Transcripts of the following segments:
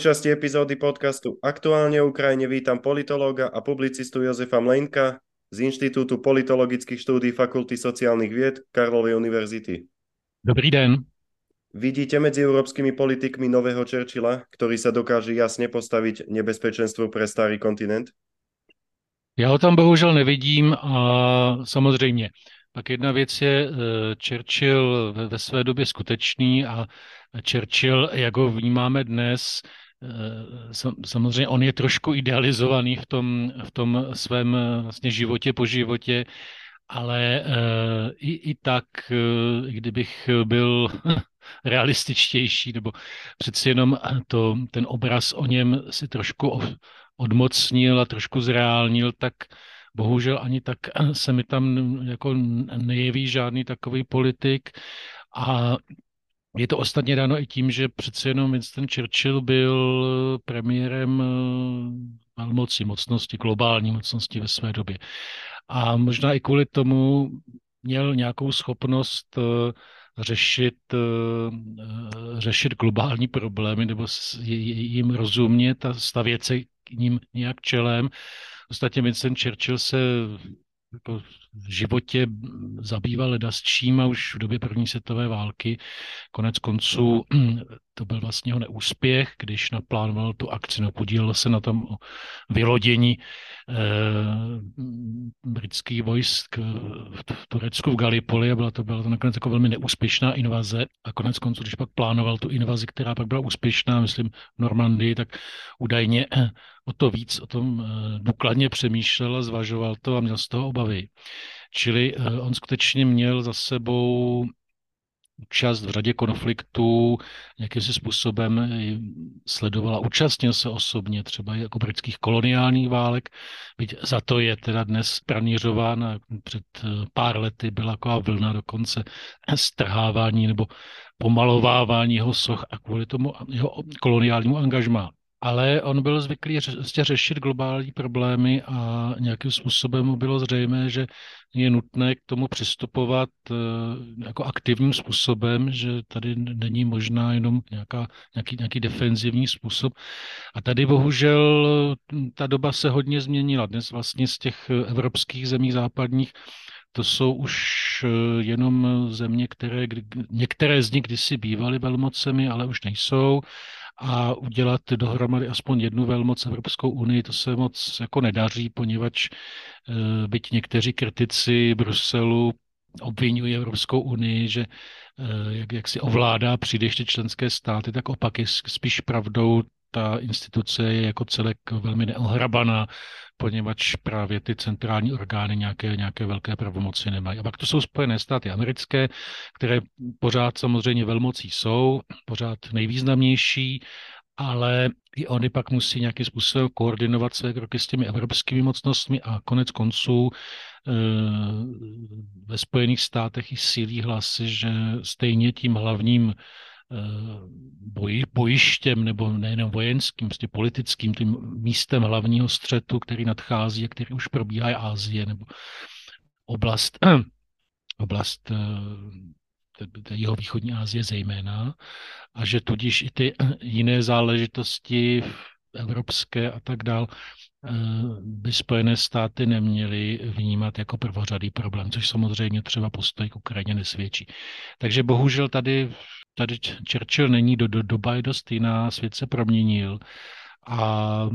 druhej časti epizódy podcastu Aktuálne o Ukrajine vítam politológa a publicistu Jozefa Mlenka z Inštitútu politologických štúdí Fakulty sociálnych vied Karlovej univerzity. Dobrý den. Vidíte medzi európskymi politikmi nového Churchilla, ktorý sa dokáže jasne postaviť nebezpečenstvu pre starý kontinent? Já ho tam bohužel nevidím a samozřejmě. Pak jedna věc je, eh, Churchill ve své době skutečný a Churchill, jak ho vnímáme dnes, samozřejmě on je trošku idealizovaný v tom, v tom svém eh, vlastně životě po životě, ale uh, i, i tak, kdybych byl realističtější, nebo přeci jenom to, ten obraz o něm si trošku odmocnil a trošku zreálnil, tak bohužel ani tak se mi tam jako nejeví žádný takový politik. A je to ostatně dáno i tím, že přece jenom Winston Churchill byl premiérem eh, velmoci, mocnosti, globální mocnosti ve své době. A možná i kvůli tomu měl nějakou schopnost eh, řešit, eh, řešit globální problémy nebo jim rozumět a stavět se k ním nějak čelem. Ostatně Winston Churchill se jako v životě zabýval leda s čím a už v době první světové války. Konec konců to byl vlastně jeho neúspěch, když naplánoval tu akci, no podílel se na tom vylodění eh, britských vojsk v Turecku v Galipoli a byla to, byla to nakonec jako velmi neúspěšná invaze a konec konců, když pak plánoval tu invazi, která pak byla úspěšná, myslím v Normandii, tak údajně o to víc o tom eh, důkladně přemýšlel a zvažoval to a měl z toho obavy. Čili eh, on skutečně měl za sebou účast v řadě konfliktů, nějakým si způsobem sledovala, účastnil se osobně třeba jako britských koloniálních válek, byť za to je teda dnes pranířován před eh, pár lety byla taková vlna dokonce strhávání nebo pomalovávání jeho soch a kvůli tomu jeho koloniálnímu angažmá ale on byl zvyklý ře- řešit globální problémy a nějakým způsobem mu bylo zřejmé, že je nutné k tomu přistupovat uh, jako aktivním způsobem, že tady není možná jenom nějaká, nějaký, nějaký defenzivní způsob. A tady bohužel ta doba se hodně změnila. Dnes vlastně z těch evropských zemí západních to jsou už eh, jenom země, které, některé z nich kdysi bývaly velmocemi, ale už nejsou a udělat dohromady aspoň jednu velmoc Evropskou unii, to se moc jako nedaří, poněvadž eh, byť někteří kritici Bruselu obvinují Evropskou unii, že eh, jak, jak si ovládá příliš ještě členské státy, tak opak je spíš pravdou ta instituce je jako celek velmi neohrabaná, poněvadž právě ty centrální orgány nějaké, nějaké velké pravomoci nemají. A pak to jsou Spojené státy americké, které pořád samozřejmě velmocí jsou, pořád nejvýznamnější, ale i oni pak musí nějakým způsobem koordinovat své kroky s těmi evropskými mocnostmi a konec konců eh, ve Spojených státech i sílí hlasy, že stejně tím hlavním boji, bojištěm, nebo nejenom vojenským, prostě politickým, tím místem hlavního střetu, který nadchází a který už probíhá je Ázie, nebo oblast, oblast eh, jeho východní Asie zejména, a že tudíž i ty jiné záležitosti evropské a tak dál eh, by Spojené státy neměly vnímat jako prvořadý problém, což samozřejmě třeba postoj k Ukrajině nesvědčí. Takže bohužel tady tady Churchill není, do, do, doba je dost jiná, svět se proměnil a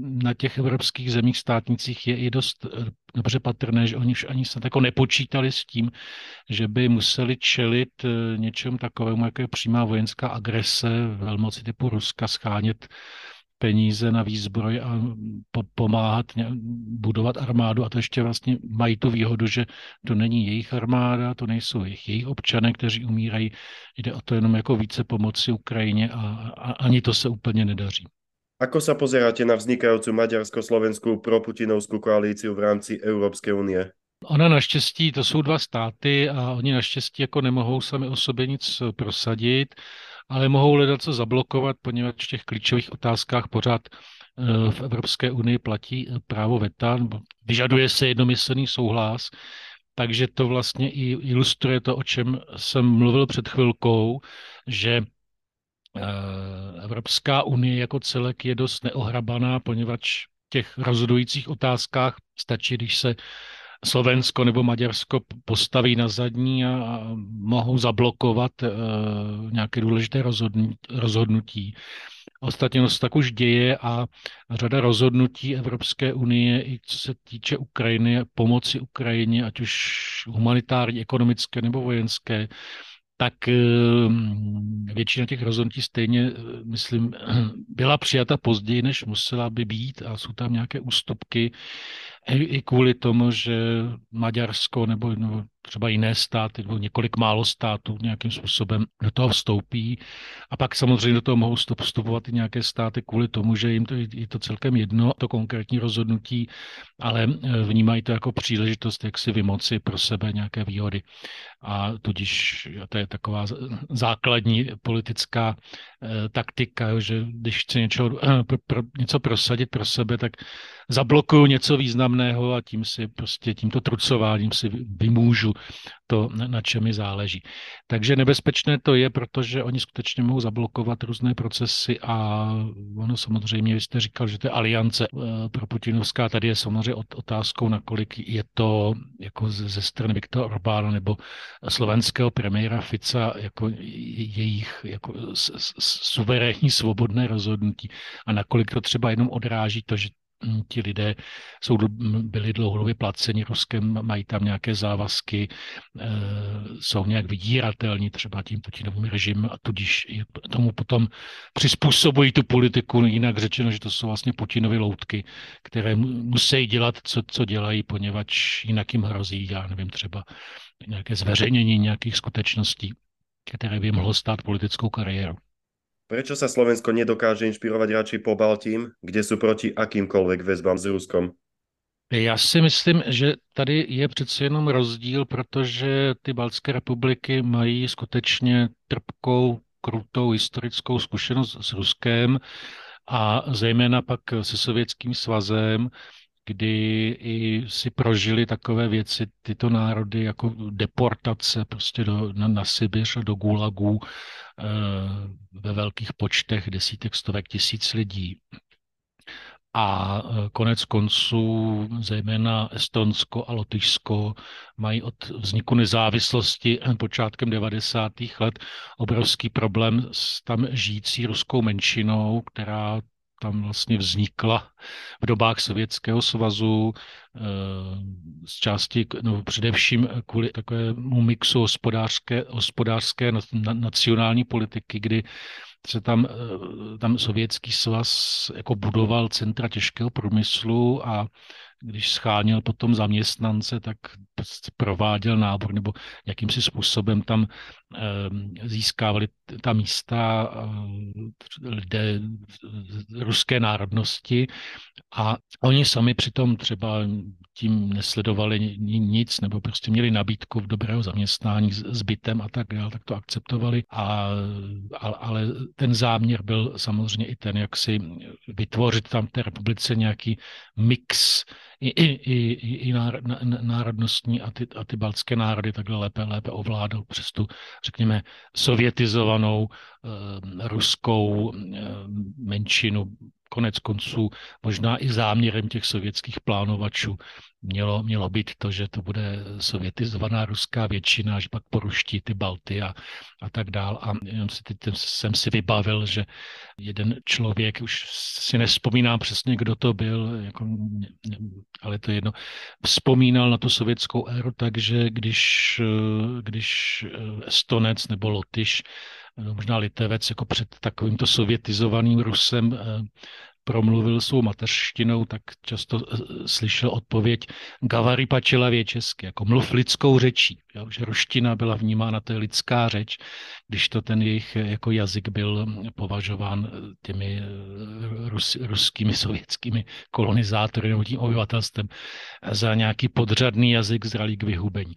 na těch evropských zemích státnicích je i dost eh, dobře patrné, že oni už ani se jako nepočítali s tím, že by museli čelit eh, něčem takovému, jako je přímá vojenská agrese velmoci typu Ruska, schánět peníze na výzbroj a pomáhat budovat armádu a to ještě vlastně mají tu výhodu, že to není jejich armáda, to nejsou jejich, jejich občané, kteří umírají, jde o to jenom jako více pomoci Ukrajině a, a ani to se úplně nedaří. Ako sa pozeráte na vznikajúcu maďarsko-slovenskú proputinovskú koalíciu v rámci Európskej unie? Ona naštěstí, to jsou dva státy a oni naštěstí jako nemohou sami o sobě nic prosadit ale mohou hledat co zablokovat, poněvadž v těch klíčových otázkách pořád eh, v Evropské unii platí eh, právo VETA, vyžaduje se jednomyslný souhlas, takže to vlastně i ilustruje to, o čem jsem mluvil před chvilkou, že Evropská unie jako celek je dost neohrabaná, poněvadž v těch rozhodujících otázkách stačí, když se Slovensko nebo Maďarsko postaví na zadní a mohou zablokovat uh, nějaké důležité rozhodnutí. Ostatně se tak už děje a řada rozhodnutí Evropské unie, i co se týče Ukrajiny, pomoci Ukrajině, ať už humanitární, ekonomické nebo vojenské, tak ehm, většina těch rozhodnutí stejně, eh, myslím, byla přijata později, než musela by být a jsou tam nějaké ústupky i kvůli tomu, že Maďarsko nebo, nebo třeba jiné státy nebo několik málo států nějakým způsobem do toho vstoupí. A pak samozřejmě do toho mohou vstupovat i nějaké státy kvůli tomu, že jim to je to celkem jedno, to konkrétní rozhodnutí, ale eh, vnímají to jako příležitost, jak si vymoci pro sebe nějaké výhody. A tudíž to je taková základní politická eh, taktika, že když chci něco, eh, pro, něco prosadit pro sebe, tak zablokuju něco významného a tím si prostě tímto trucováním si vymůžu to, na čem mi záleží. Takže nebezpečné to je, protože oni skutečně mohou zablokovat různé procesy a ono samozřejmě, vy jste říkal, že to je aliance eh, pro Putinovská, tady je samozřejmě otázkou, nakolik je to jako ze strany Viktora Orbána nebo slovenského premiéra Fica jako jejich jako suverénní svobodné rozhodnutí a nakolik to třeba jenom odráží to, že ti lidé jsou, byli dlouhodobě placeni Ruskem, mají tam nějaké závazky, eh, jsou nějak vydíratelní třeba tím Putinovým režimem a tudíž tomu potom přizpůsobují tu politiku, jinak řečeno, že to jsou vlastně Putinovy loutky, které musí dělat, co, co dělají, poněvadž jinak jim hrozí, já nevím, třeba nějaké zveřejnění nějakých skutečností, které by mohlo stát politickou kariéru. Prečo sa Slovensko nedokáže inšpirovať radšej po Baltím, kde sú proti akýmkoľvek väzbám s Ruskom? Já si myslím, že tady je přece jenom rozdíl, protože ty Baltské republiky mají skutečně trpkou, krutou historickou zkušenost s Ruskem a zejména pak se Sovětským svazem, kdy i si prožili takové věci tyto národy jako deportace prostě do, na, na Sibiř do Gulagů ve velkých počtech desítek, stovek tisíc lidí. A eh, konec konců zejména Estonsko a Lotyšsko mají od vzniku nezávislosti počátkem 90. let obrovský problém s tam žijící ruskou menšinou, která tam vlastně vznikla v dobách Sovětského svazu, eh, z části, no především kvůli takovému mixu hospodářské, hospodářské nacionální politiky, kdy se tam, eh, tam Sovětský svaz jako budoval centra těžkého průmyslu a když scháněl potom zaměstnance, tak prováděl nábor nebo jakýmsi způsobem tam eh, získávali ta místa eh, lidé ruské národnosti a oni sami přitom třeba tím nesledovali nic nebo prostě měli nabídku v dobrého zaměstnání s bytem a tak dále, tak to akceptovali. A, ale ten záměr byl samozřejmě i ten, jak si vytvořit tam v té republice nějaký mix i, i, i, i národnostní a ty, a ty baltské národy takhle lépe, lépe ovládal přes tu, řekněme, sovětizovanou eh, ruskou eh, menšinu konec konců možná i záměrem těch sovětských plánovačů mělo, mělo být to, že to bude sovětizovaná ruská většina, až pak poruští ty Balty a, a tak dál. A jenom si teď jsem si vybavil, že jeden člověk, už si nespomínám přesně, kdo to byl, jako, ale to je jedno, vzpomínal na tu sovětskou éru takže když, když Estonec nebo Lotyš možná Litevec jako před takovýmto sovětizovaným Rusem eh, promluvil svou mateřštinou, tak často eh, slyšel odpověď Gavary pačelavě česky, jako mluv lidskou řečí. Jo? Že ruština byla vnímána, to je lidská řeč, když to ten jejich eh, jako jazyk byl považován těmi rus, ruskými, sovětskými kolonizátory nebo tím obyvatelstvem za nějaký podřadný jazyk zralý k vyhubení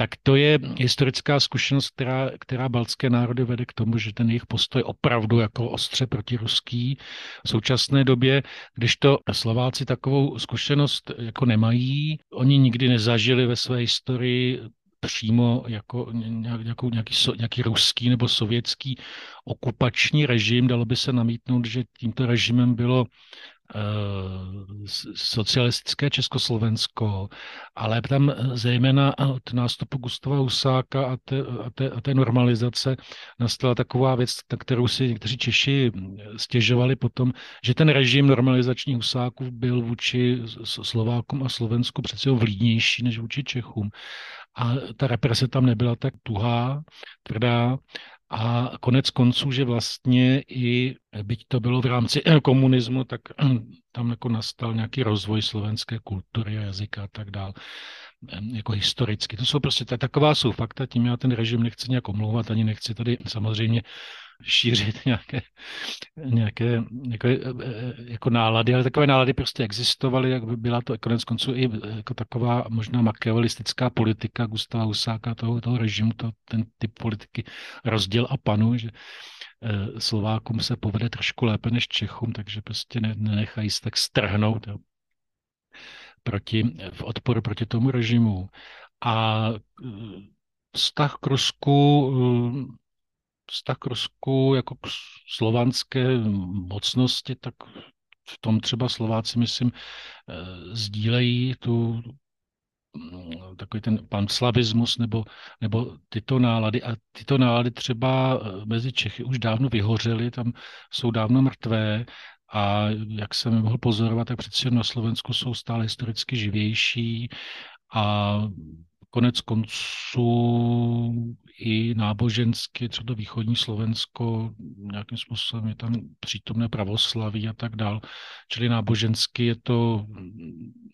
tak to je historická zkušenost, která, která baltské národy vede k tomu, že ten jejich postoj opravdu jako ostře protiruský v současné době, když to Slováci takovou zkušenost jako nemají, oni nikdy nezažili ve své historii přímo jako nějakou, nějaký, nějaký ruský nebo sovětský okupační režim. Dalo by se namítnout, že tímto režimem bylo socialistické Československo, ale tam zejména od nástupu Gustava Husáka a té, a té, a té normalizace nastala taková věc, na kterou si někteří Češi stěžovali potom, že ten režim normalizačních Husáků byl vůči Slovákům a Slovensku přece vlídnější než vůči Čechům. A ta represe tam nebyla tak tuhá, tvrdá a konec konců, že vlastně i, byť to bylo v rámci komunismu, tak tam jako nastal nějaký rozvoj slovenské kultury a jazyka a tak dál jako historicky. To jsou prostě taková jsou fakta, tím já ten režim nechci nějak omlouvat, ani nechci tady samozřejmě šířit nějaké, nějaké jako, jako nálady, ale takové nálady prostě existovaly, jak by byla to konec konců i jako taková možná makiavelistická politika Gustava Husáka, toho, toho režimu, to, ten typ politiky rozděl a panu, že Slovákům se povede trošku lépe než Čechům, takže prostě ne, nenechají se tak strhnout jo, proti, v odporu proti tomu režimu. A eh, vztah k Rusku eh, vztah k Rusku jako k slovanské mocnosti, tak v tom třeba Slováci, myslím, eh, sdílejí tu mm, takový ten panslavismus nebo, nebo tyto nálady. A tyto nálady třeba mezi Čechy už dávno vyhořely, tam jsou dávno mrtvé a jak jsem mohl pozorovat, tak přeci na Slovensku jsou stále historicky živější a konec konců i nábožensky, třeba to východní Slovensko, nějakým způsobem je tam přítomné pravoslaví a tak dál. Čili nábožensky je to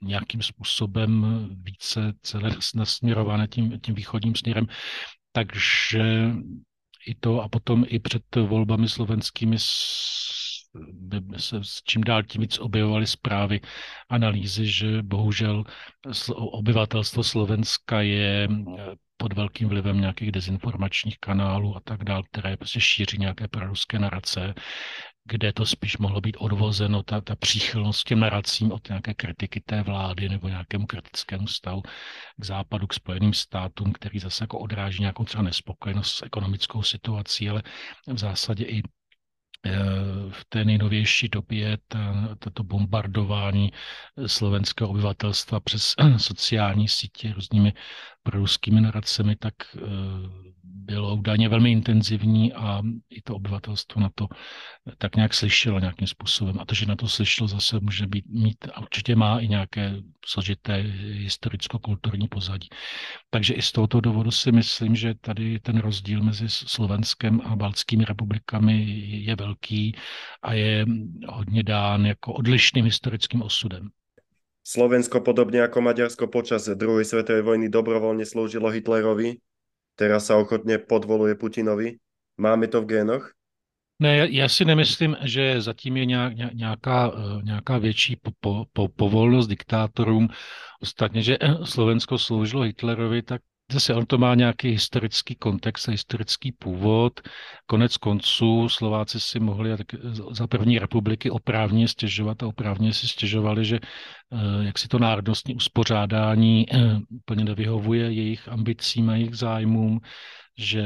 nějakým způsobem více celé nasměrované tím, tím východním směrem. Takže i to a potom i před volbami slovenskými se s čím dál tím víc objevovaly zprávy, analýzy, že bohužel obyvatelstvo Slovenska je pod velkým vlivem nějakých dezinformačních kanálů a tak dále, které prostě šíří nějaké proruské narace, kde to spíš mohlo být odvozeno, ta, ta příchylnost těm naracím od nějaké kritiky té vlády nebo nějakému kritickému stavu k západu, k Spojeným státům, který zase jako odráží nějakou třeba nespokojenost s ekonomickou situací, ale v zásadě i v té nejnovější době toto bombardování slovenského obyvatelstva přes sociální sítě různými proruskými naracemi, tak eh, bylo údajně velmi intenzivní a i to obyvatelstvo na to tak nějak slyšelo nějakým způsobem. A to, že na to slyšelo, zase může být, mít a určitě má i nějaké složité historicko-kulturní pozadí. Takže i z tohoto důvodu si myslím, že tady ten rozdíl mezi Slovenskem a Baltskými republikami je velký a je hodně dán jako odlišným historickým osudem. Slovensko podobne ako Maďarsko počas druhej svetovej vojny dobrovoľne slúžilo Hitlerovi, teraz sa ochotne podvoluje Putinovi. Máme to v génoch? Ne, já si nemyslím, že zatím je nějaká, eh, nějaká větší po, po, po, povolnost diktátorům. Ostatně, že Slovensko sloužilo Hitlerovi, tak Zase on to má nějaký historický kontext a historický původ. Konec konců Slováci si mohli za první republiky oprávně stěžovat a oprávně si stěžovali, že eh, jak si to národnostní uspořádání eh, plně nevyhovuje jejich ambicím a jejich zájmům, že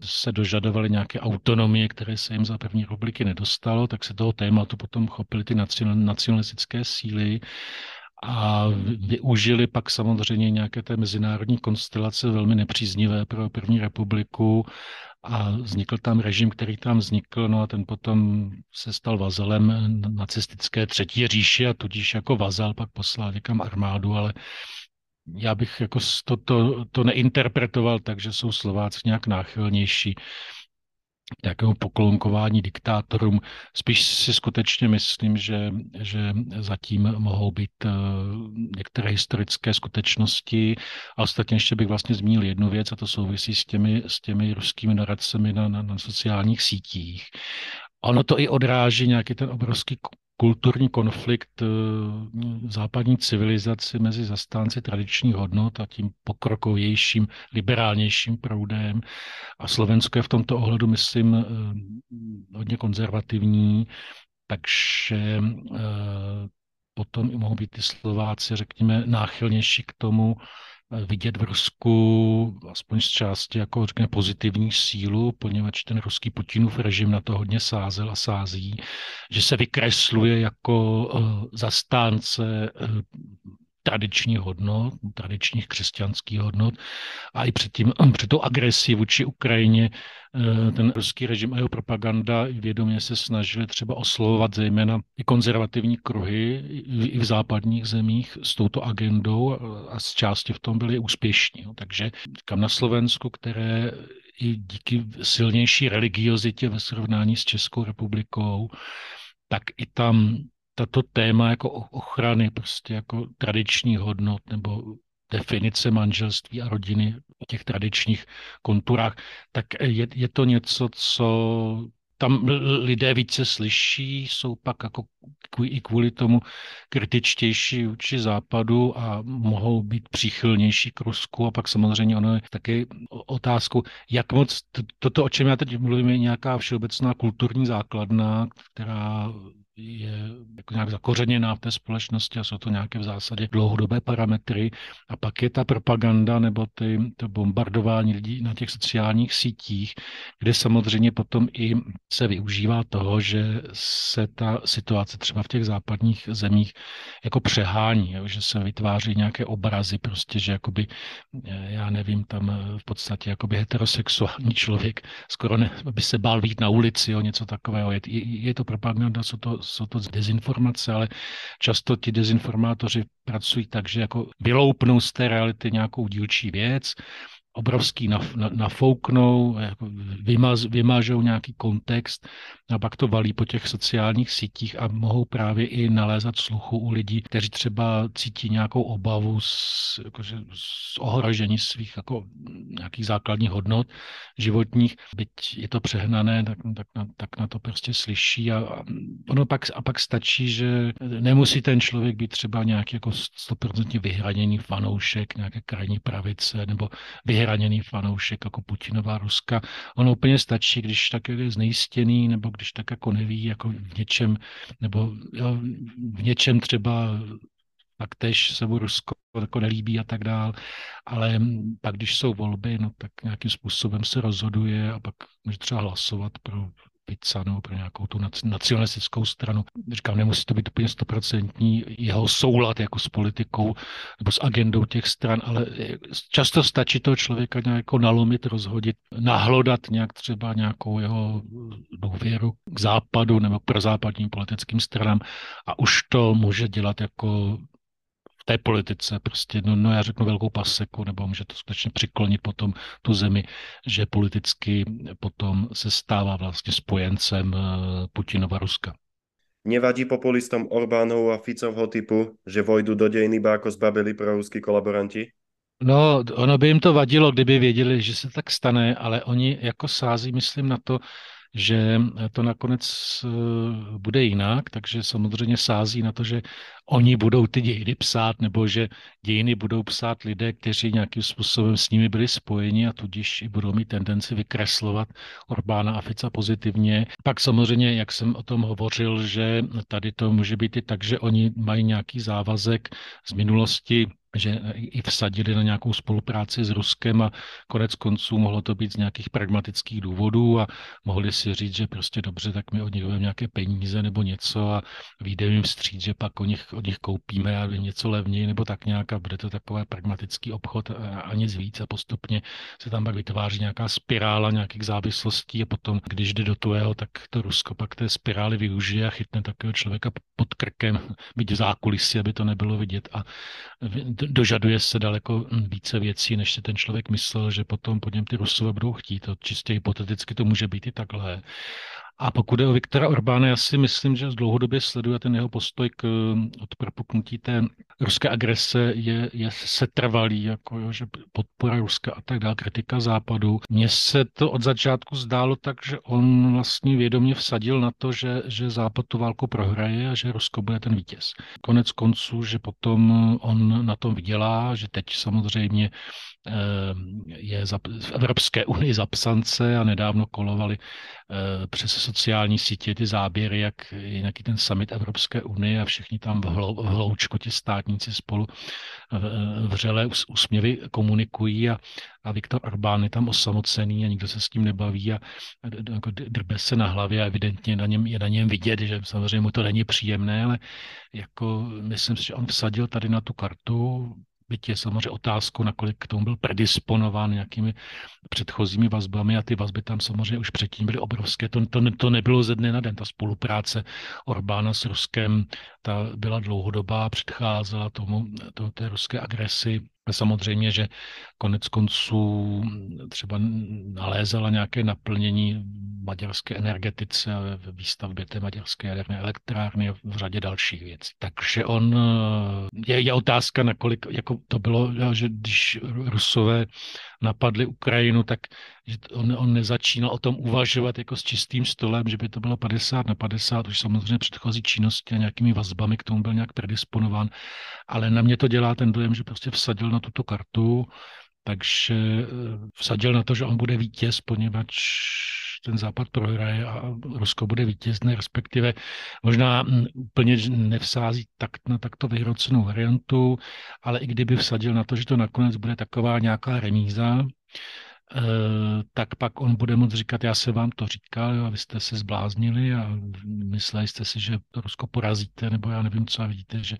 se dožadovali nějaké autonomie, které se jim za první republiky nedostalo, tak se toho tématu potom chopili ty nacionalistické síly a využili pak samozřejmě nějaké té mezinárodní konstelace velmi nepříznivé pro první republiku. A vznikl tam režim, který tam vznikl, no a ten potom se stal vazalem nacistické třetí říše a tudíž jako vazal pak poslal někam armádu, ale já bych jako to, to, to neinterpretoval tak, že jsou Slováci nějak náchylnější nějakého poklonkování diktátorům. Spíš si skutečně myslím, že, že zatím mohou být eh, některé historické skutečnosti. A ostatně ještě bych vlastně zmínil jednu věc, a to souvisí s těmi, s těmi ruskými naradcemi na, na, na sociálních sítích. Ono to i odráží nějaký ten obrovský kulturní konflikt eh, západní civilizaci mezi zastánci tradičních hodnot a tím pokrokovějším, liberálnějším proudem. A Slovensko je v tomto ohledu, myslím, eh, hodně konzervativní, takže eh, potom i mohou být ty Slováci, řekněme, náchylnější k tomu, vidět v Rusku aspoň z části jako řekněme pozitivní sílu, poněvadž ten ruský Putinův režim na to hodně sázel a sází, že se vykresluje jako zastánce tradičních hodnot, tradičních křesťanských hodnot a i před, tím, před tou agresí vůči Ukrajině eh, ten ruský režim a jeho propaganda vědomě se snažili třeba oslovovat zejména i konzervativní kruhy i v západních zemích s touto agendou a z části v tom byli úspěšní. Takže kam na Slovensku, které i díky silnější religiozitě ve srovnání s Českou republikou, tak i tam tato téma jako ochrany prostě jako tradičních hodnot nebo definice manželství a rodiny v těch tradičních konturách, tak je, je to něco, co tam lidé více slyší, jsou pak jako i kvůli tomu kritičtější vůči západu a mohou být příchylnější k Rusku. A pak samozřejmě ono je taky otázkou, jak moc toto, o čem já teď mluvím, je nějaká všeobecná kulturní základna, která je jako nějak zakořeněná v té společnosti a jsou to nějaké v zásadě dlouhodobé parametry. A pak je ta propaganda nebo ty, to bombardování lidí na těch sociálních sítích, kde samozřejmě potom i se využívá toho, že se ta situace třeba v těch západních zemích jako přehání, jo, že se vytváří nějaké obrazy prostě, že jakoby, já nevím, tam v podstatě jakoby heterosexuální člověk skoro ne, by se bál vít na ulici, jo, něco takového. Je, je, je to propaganda, jsou to jsou to dezinformace, ale často ti dezinformátoři pracují tak, že jako vyloupnou z té reality nějakou dílčí věc, obrovský nafouknou, jako vymaz, vymážou nějaký kontext a pak to valí po těch sociálních sítích a mohou právě i nalézat sluchu u lidí, kteří třeba cítí nějakou obavu z, jakože, z ohrožení svých jako nějakých základních hodnot životních. Byť je to přehnané, tak, tak, na, tak na to prostě slyší a, a ono pak, a pak stačí, že nemusí ten člověk být třeba nějaký jako stoprocentně vyhraněný fanoušek nějaké krajní pravice nebo vyhraněný fanoušek jako Putinová Ruska. Ono úplně stačí, když tak je znejistěný nebo když když tak jako neví, jako v něčem, nebo jo, v něčem třeba tak tež se mu Rusko jako nelíbí a tak dál, ale pak, když jsou volby, no tak nějakým způsobem se rozhoduje a pak může třeba hlasovat pro Pizanu pro nějakou tu nacionalistickou stranu. Říkám, nemusí to být úplně stoprocentní jeho soulad jako s politikou nebo s agendou těch stran, ale často stačí toho člověka nějak jako nalomit, rozhodit, nahlodat nějak třeba nějakou jeho důvěru k západu nebo pro západním politickým stranám a už to může dělat jako v té politice prostě, no, no já řeknu velkou paseku, nebo může to skutečně přiklonit potom tu zemi, že politicky potom se stává vlastně spojencem eh, Putinova Ruska. Nevadí populistom Orbánov a Ficovho typu, že vojdu do dějiny iba jako zbabili ruský kolaboranti? No, ono by jim to vadilo, kdyby věděli, že se tak stane, ale oni jako sází, myslím, na to, že to nakonec eh, bude jinak, takže samozřejmě sází na to, že oni budou ty dějiny psát, nebo že dějiny budou psát lidé, kteří nějakým způsobem s nimi byli spojeni a tudíž i budou mít tendenci vykreslovat Orbána a Fica pozitivně. Pak samozřejmě, jak jsem o tom hovořil, že tady to může být i tak, že oni mají nějaký závazek z minulosti že i vsadili na nějakou spolupráci s Ruskem a konec konců mohlo to být z nějakých pragmatických důvodů a mohli si říct, že prostě dobře, tak my od nich nějaké peníze nebo něco a vyjdeme jim vstříc, že pak o nich, od nich koupíme a něco levněji nebo tak nějak a bude to takový pragmatický obchod a, nic víc a postupně se tam pak vytváří nějaká spirála nějakých závislostí a potom, když jde do tvého, tak to Rusko pak té spirály využije a chytne takového člověka pod krkem, byť v zákulisí, aby to nebylo vidět a dožaduje se daleko více věcí, než si ten člověk myslel, že potom po něm ty Rusové budou chtít. To čistě hypoteticky to může být i takhle. A pokud je o Viktora Orbána, já si myslím, že z dlouhodobě sleduje ten jeho postoj k od propuknutí té ruské agrese je, je setrvalý, jako jo, že podpora Ruska a tak dále, kritika západu. Mně se to od začátku zdálo tak, že on vlastně vědomě vsadil na to, že, že západ tu válku prohraje a že Rusko bude ten vítěz. Konec konců, že potom on na tom vydělá, že teď samozřejmě je v Evropské unii zapsance a nedávno kolovali přes sociální sítě ty záběry, jak nějaký ten summit Evropské unie a všichni tam v, hloučku ti státníci spolu vřele úsměvy komunikují a, a Viktor Orbán je tam osamocený a nikdo se s tím nebaví a jako drbe se na hlavě a evidentně na něm, je na něm vidět, že samozřejmě mu to není příjemné, ale jako myslím si, že on vsadil tady na tu kartu, byť je samozřejmě otázkou, nakolik k tomu byl predisponován nějakými předchozími vazbami a ty vazby tam samozřejmě už předtím byly obrovské. To, to, to nebylo ze dne na den. Ta spolupráce Orbána s Ruskem ta byla dlouhodobá, předcházela tomu, to, té ruské agresi Samozřejmě, že konec konců třeba nalézala nějaké naplnění maďarské energetice ve výstavbě té maďarské jaderné elektrárny a v řadě dalších věcí. Takže on, je, je otázka, nakolik, jako to bylo, že když Rusové napadli Ukrajinu, tak že on, on nezačínal o tom uvažovat jako s čistým stolem, že by to bylo 50 na 50, už samozřejmě předchozí činnosti a nějakými vazbami k tomu byl nějak predisponován, ale na mě to dělá ten dojem, že prostě vsadil na tuto kartu, takže eh, vsadil na to, že on bude vítěz, poněvadž ten západ prohraje a Rusko bude vítězné, respektive možná hm, úplně nevsází tak na takto vyhrocenou variantu, ale i kdyby vsadil na to, že to nakonec bude taková nějaká remíza, tak pak on bude moct říkat, já jsem vám to říkal a vy jste se zbláznili a mysleli jste si, že Rusko porazíte, nebo já nevím co a vidíte, že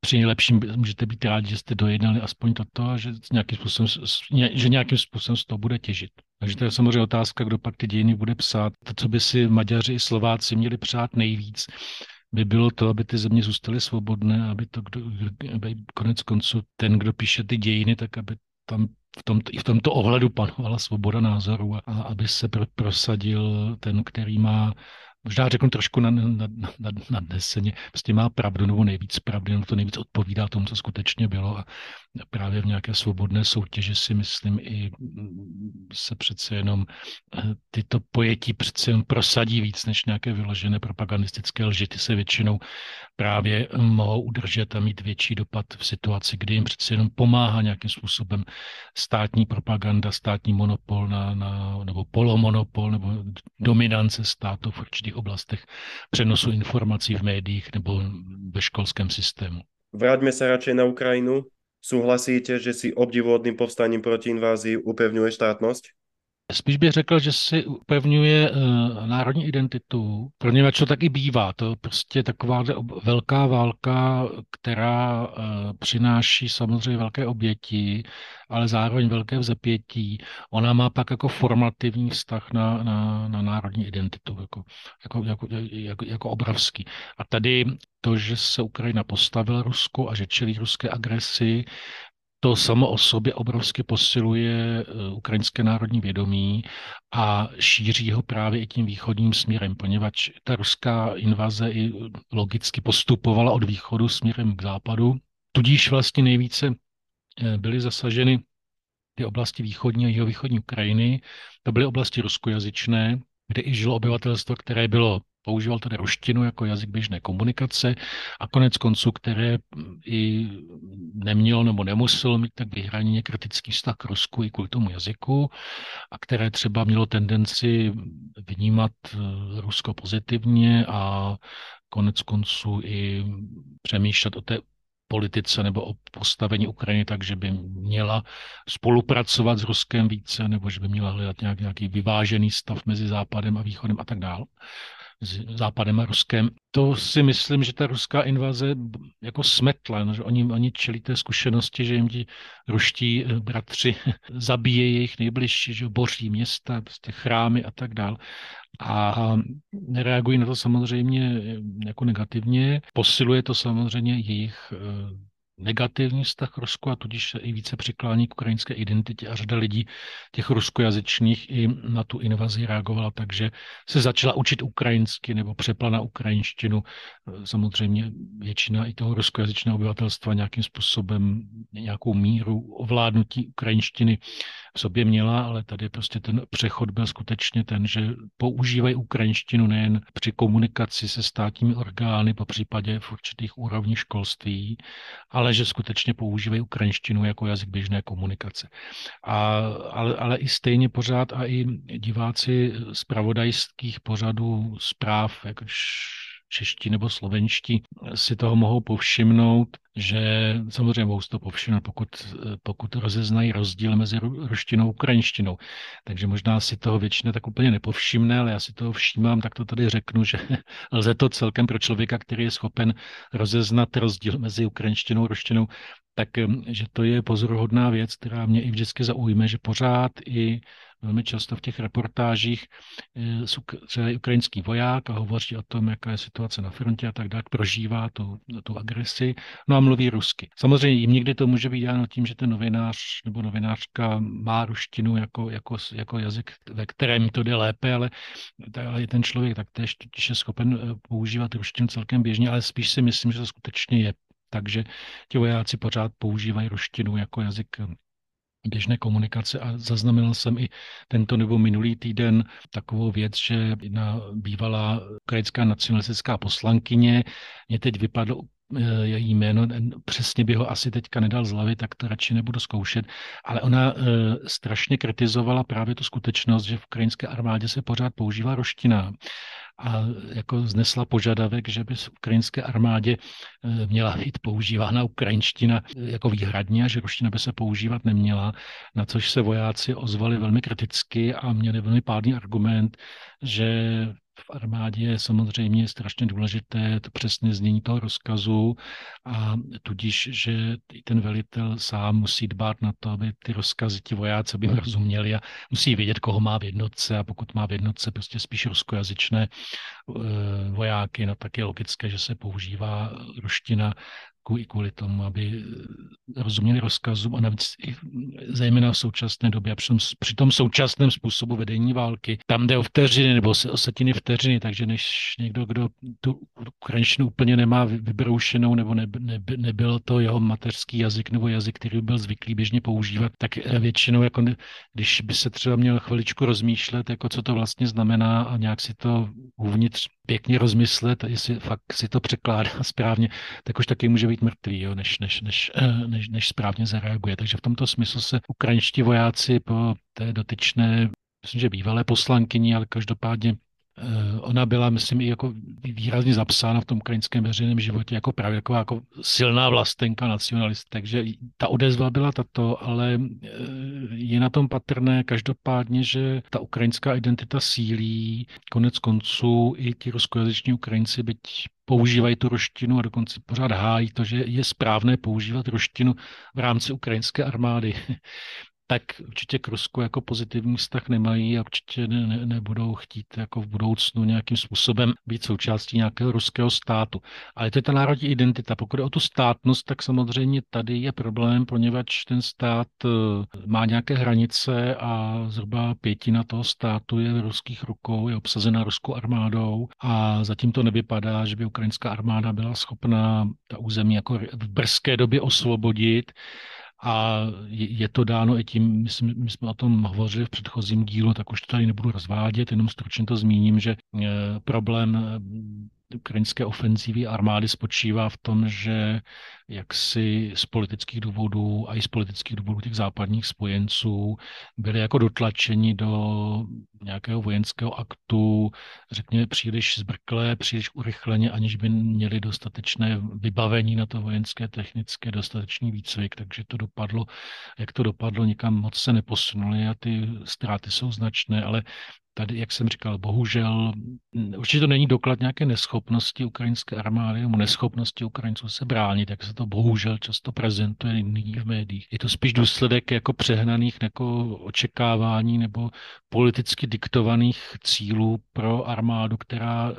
při nejlepším můžete být rádi, že jste dojednali aspoň toto a že nějakým způsobem, že nějakým způsobem z toho bude těžit. Takže to je samozřejmě otázka, kdo pak ty dějiny bude psát. To, co by si Maďaři i Slováci měli přát nejvíc, by bylo to, aby ty země zůstaly svobodné, aby to, kdo, aby konec konců ten, kdo píše ty dějiny, tak aby tam v tomto, i v tomto ohledu panovala svoboda názoru a, a aby se pr- prosadil ten, který má možná řeknu trošku na, na, na, na prostě má pravdu nebo nejvíc pravdy, nebo to nejvíc odpovídá tomu, co skutečně bylo a právě v nějaké svobodné soutěži si myslím i mm, se přece jenom eh, tyto pojetí přece jen prosadí víc než nějaké vyložené propagandistické lži. Ty se většinou právě mohou udržet a mít větší dopad v situaci, kdy jim přece jenom pomáhá nějakým způsobem státní propaganda, státní monopol na, na, nebo polomonopol nebo dominance státu v určitých oblastech přenosu informací v médiích nebo ve školském systému. Vráťme se radšej na Ukrajinu. Súhlasíte, že si obdivuhodným povstaním proti invázii upevňuje štátnosť? Spíš bych řekl, že si upevňuje uh, národní identitu, něj to tak i bývá. To je prostě taková velká válka, která uh, přináší samozřejmě velké oběti, ale zároveň velké vzepětí. Ona má pak jako formativní vztah na, na, na národní identitu, jako, jako, jako, jako, jako obrovský. A tady to, že se Ukrajina postavila Rusku a že čelí ruské agresi, to samo o sobě obrovsky posiluje eh, ukrajinské národní vědomí a šíří ho právě i tím východním směrem, poněvadž ta ruská invaze i logicky postupovala od východu směrem k západu. Tudíž vlastně nejvíce eh, byly zasaženy ty oblasti východní a jihovýchodní Ukrajiny. To byly oblasti ruskojazyčné, kde i žilo obyvatelstvo, které bylo používal tedy ruštinu jako jazyk běžné komunikace a konec konců, které i nemělo nebo nemuselo mít tak vyhraněně kritický vztah k Rusku i kvůli tomu jazyku a které třeba mělo tendenci vnímat eh, Rusko pozitivně a konec konců i přemýšlet o té politice nebo o postavení Ukrajiny tak, že by měla spolupracovat s Ruskem více, nebo že by měla hledat nějak, nějaký vyvážený stav mezi Západem a Východem a tak dále s Západem a Ruskem. To si myslím, že ta ruská invaze jako smetla, no, že oni, oni čelí té zkušenosti, že jim ti ruští eh, bratři zabíjejí jejich nejbližší, že boří města, prostě chrámy a tak dále. A reagují na to samozřejmě eh, jako negativně. Posiluje to samozřejmě jejich eh, negativní vztah k Rusku a tudíž se i více přiklání k ukrajinské identitě a řada lidí těch ruskojazyčných i na tu invazi reagovala, takže se začala učit ukrajinsky nebo přepla na ukrajinštinu. Samozřejmě většina i toho ruskojazyčného obyvatelstva nějakým způsobem nějakou míru ovládnutí ukrajinštiny v sobě měla, ale tady prostě ten přechod byl skutečně ten, že používají ukrajinštinu nejen při komunikaci se státními orgány, po případě v určitých úrovních školství, ale že skutečně používají ukrajinštinu jako jazyk běžné komunikace. A, ale, ale i stejně pořád a i diváci z pravodajských pořadů zpráv, jakož čeští nebo slovenští si toho mohou povšimnout, že samozřejmě mohou si to povšimnout, pokud, pokud rozeznají rozdíl mezi ruštinou a ukrajinštinou. Takže možná si toho většina tak úplně nepovšimne, ale já si toho všímám, tak to tady řeknu, že lze to celkem pro člověka, který je schopen rozeznat rozdíl mezi ukrajinštinou a ruštinou, tak že to je pozoruhodná věc, která mě i vždycky zaujme, že pořád i velmi často v těch reportážích je ukrajinský voják a hovoří o tom, jaká je situace na frontě a tak dále, prožívá tu, tu agresi, no a mluví rusky. Samozřejmě jim někdy to může být dáno tím, že ten novinář nebo novinářka má ruštinu jako, jako, jako jazyk, ve kterém to jde lépe, ale, ale ten člověk taktéž je schopen eh, používat ruštinu celkem běžně, ale spíš si myslím, že to skutečně je takže ti vojáci pořád používají ruštinu jako jazyk běžné komunikace a zaznamenal jsem i tento nebo minulý týden takovou věc, že jedna bývalá ukrajinská nacionalistická poslankyně, mě teď vypadlo její jméno, přesně by ho asi teďka nedal z hlavy, tak to radši nebudu zkoušet, ale ona e, strašně kritizovala právě tu skutečnost, že v ukrajinské armádě se pořád používá roština a jako znesla požadavek, že by v ukrajinské armádě eh, měla být používána ukrajinština jako výhradně a že ruština by se používat neměla, na což se vojáci ozvali velmi kriticky a měli velmi pádný argument, že v armádě je samozřejmě strašně důležité to přesné znění toho rozkazu a tudíž, že ten velitel sám musí dbát na to, aby ty rozkazy ti vojáci by rozuměli a musí vědět, koho má v jednotce a pokud má v jednotce prostě spíš ruskojazyčné eh, vojáky, no tak je logické, že se používá ruština kvůli, kvůli tomu, aby eh, rozuměli rozkazům a navíc i zejména v současné době a při tom, při tom současném způsobu vedení války, tam jde o vteřiny nebo o setiny vteřiny, takže než někdo, kdo tu ukrajinštinu úplně nemá vybroušenou nebo ne, ne, nebyl to jeho mateřský jazyk nebo jazyk, který byl zvyklý běžně používat, tak eh, většinou, jako když by se třeba měl chviličku rozmýšlet, jako co to vlastně znamená a nějak si to uvnitř pěkně rozmyslet, jestli fakt si to překládá správně, tak už taky může být mrtvý, jo, než, než, než, eh, než, než správně zareaguje. Takže v tomto smyslu se ukrajinští vojáci po té dotyčné, myslím, že bývalé poslankyni, ale každopádně Eh, ona byla, myslím, i jako výrazně zapsána v tom ukrajinském veřejném životě jako právě jako, jako silná vlastenka, nacionalist. Takže ta odezva byla tato, ale eh, je na tom patrné každopádně, že ta ukrajinská identita sílí. Konec konců i ti ruskojazyční Ukrajinci, byť používají tu roštinu a dokonce pořád hájí to, že je správné používat roštinu v rámci ukrajinské armády tak určitě k Rusku jako pozitivní vztah nemají a určitě ne, ne, nebudou chtít jako v budoucnu nějakým způsobem být součástí nějakého ruského státu. Ale to je ta národní identita. Pokud je o tu státnost, tak samozřejmě tady je problém, poněvadž ten stát eh, má nějaké hranice a zhruba pětina toho státu je v ruských rukou, je obsazena ruskou armádou a zatím to nevypadá, že by ukrajinská armáda byla schopná ta území jako v brzké době osvobodit a je to dáno i tím, my jsme, my jsme o tom hovořili v předchozím dílu, tak už to tady nebudu rozvádět, jenom stručně to zmíním, že eh, problém ukrajinské ofenzívy armády spočívá v tom, že jaksi z politických důvodů a i z politických důvodů těch západních spojenců byli jako dotlačeni do nějakého vojenského aktu, řekněme příliš zbrklé, příliš urychleně, aniž by měli dostatečné vybavení na to vojenské, technické, dostatečný výcvik, takže to dopadlo, jak to dopadlo, nikam moc se neposunuli a ty ztráty jsou značné, ale tady, jak jsem říkal, bohužel určitě to není doklad nějaké neschopnosti ukrajinské armády nebo neschopnosti Ukrajinců se bránit, jak se to bohužel často prezentuje nyní v médiích. Je to spíš důsledek jako přehnaných jako očekávání nebo politicky diktovaných cílů pro armádu, která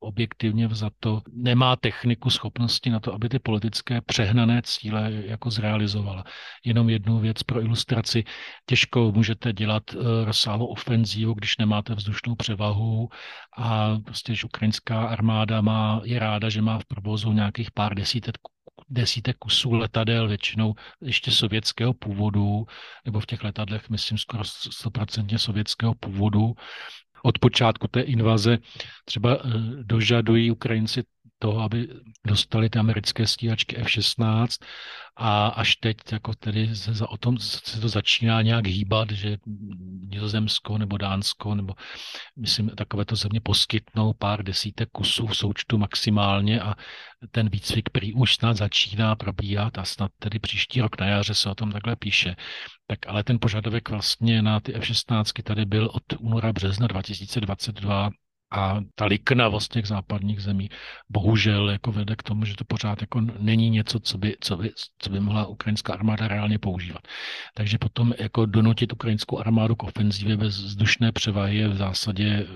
objektivně vzato nemá techniku, schopnosti na to, aby ty politické přehnané cíle jako zrealizovala. Jenom jednu věc pro ilustraci. Těžko můžete dělat eh, rozsáhlou ofenzívu, když nemáte vzdušnou převahu a prostě, že ukrajinská armáda má, je ráda, že má v provozu nějakých pár desítek desítek kusů letadel, většinou ještě sovětského původu, nebo v těch letadlech, myslím, skoro stoprocentně sovětského původu, od počátku té invaze třeba eh, dožadují Ukrajinci toho, aby dostali ty americké stíhačky F-16 a až teď jako tedy se, za, o tom se to začíná nějak hýbat, že Nizozemsko nebo Dánsko nebo myslím takovéto země poskytnou pár desítek kusů v součtu maximálně a ten výcvik prý už snad začíná probíhat a snad tedy příští rok na jaře se o tom takhle píše. Tak ale ten požadavek vlastně na ty F-16 tady byl od února března 2022 a ta liknavost těch západních zemí bohužel jako vede k tomu, že to pořád jako není něco, co by, co by, co by mohla ukrajinská armáda reálně používat. Takže potom jako donutit ukrajinskou armádu k ofenzívě bez vzdušné převahy je v zásadě eh,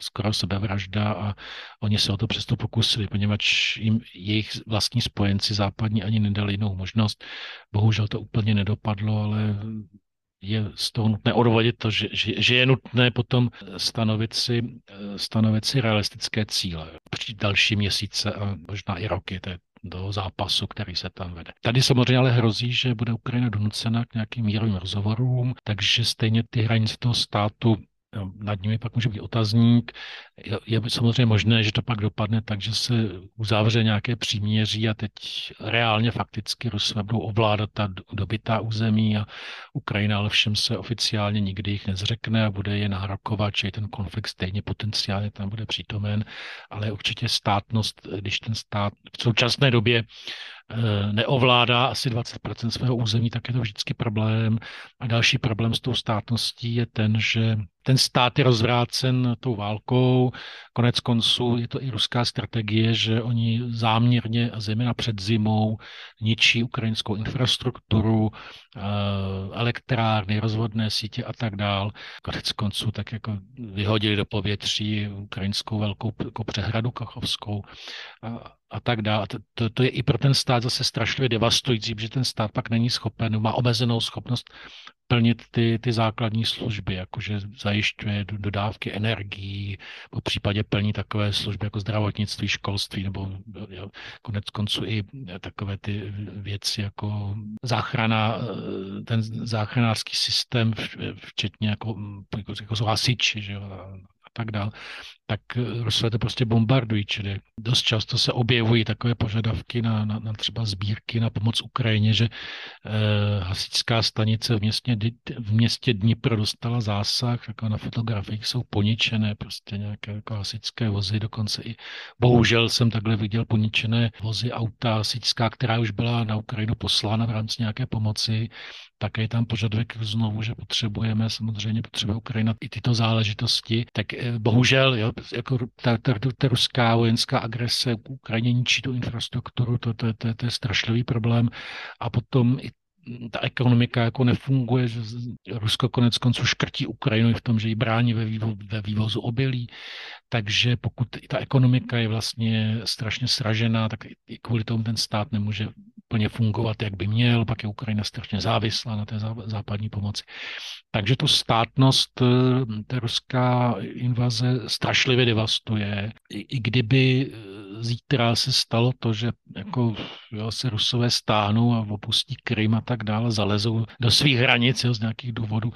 skoro sebevražda a oni se o to přesto pokusili, poněvadž jim jejich vlastní spojenci západní ani nedali jinou možnost. Bohužel to úplně nedopadlo, ale je z toho nutné odvodit to, že, že, že je nutné potom stanovit si, stanovit si realistické cíle při další měsíce a možná i roky té, do zápasu, který se tam vede. Tady samozřejmě ale hrozí, že bude Ukrajina donucena k nějakým mírovým rozhovorům, takže stejně ty hranice toho státu nad nimi pak může být otazník. Je, je samozřejmě možné, že to pak dopadne tak, že se uzavře nějaké příměří a teď reálně fakticky Rusové budou ovládat ta dobytá území a Ukrajina ale všem se oficiálně nikdy jich nezřekne a bude je nárokovat, že ten konflikt stejně potenciálně tam bude přítomen, ale určitě státnost, když ten stát v současné době Eh, neovládá asi 20% svého území, tak je to vždycky problém. A další problém s tou státností je ten, že ten stát je rozvrácen tou válkou. Konec konců je to i ruská strategie, že oni záměrně a zejména před zimou ničí ukrajinskou infrastrukturu, eh, elektrárny, rozvodné sítě a tak dál. Konec konců tak jako vyhodili do povětří ukrajinskou velkou jako přehradu kachovskou a tak dále. To, to, to je i pro ten stát zase strašlivě devastující, protože ten stát pak není schopen, má omezenou schopnost plnit ty, ty základní služby, jakože zajišťuje dodávky energií, po případě plní takové služby jako zdravotnictví, školství, nebo jo, konec konců i takové ty věci jako záchrana, ten záchranářský systém, včetně jako, jako, jako hasiči, že jo, a tak dále tak eh, Rusové to prostě bombardují, čili dost často se objevují takové požadavky na, na, na třeba sbírky na pomoc Ukrajině, že eh, hasičská stanice v městě, v městě Dnipro dostala zásah, jako na fotografiích jsou poničené prostě nějaké jako hasičské vozy, dokonce i bohužel jsem takhle viděl poničené vozy auta hasičská, která už byla na Ukrajinu poslána v rámci nějaké pomoci, také je tam požadavek znovu, že potřebujeme, samozřejmě potřebuje Ukrajina i tyto záležitosti, tak eh, bohužel jo, jako ta, ta, ta ruská vojenská agrese k Ukrajině ničí tu infrastrukturu, to, to, to, to je strašlivý problém. A potom i ta ekonomika jako nefunguje, že Rusko konec konců škrtí Ukrajinu v tom, že ji brání ve, vývo, ve vývozu obilí, takže pokud ta ekonomika je vlastně strašně sražená, tak i kvůli tomu ten stát nemůže plně fungovat, jak by měl, pak je Ukrajina strašně závislá na té západní pomoci. Takže tu státnost eh, té ruská invaze strašlivě devastuje. I, i kdyby eh, zítra se stalo to, že jako, jo, se Rusové stáhnou a opustí Krym a tak dále, zalezou do svých hranic jo, z nějakých důvodů,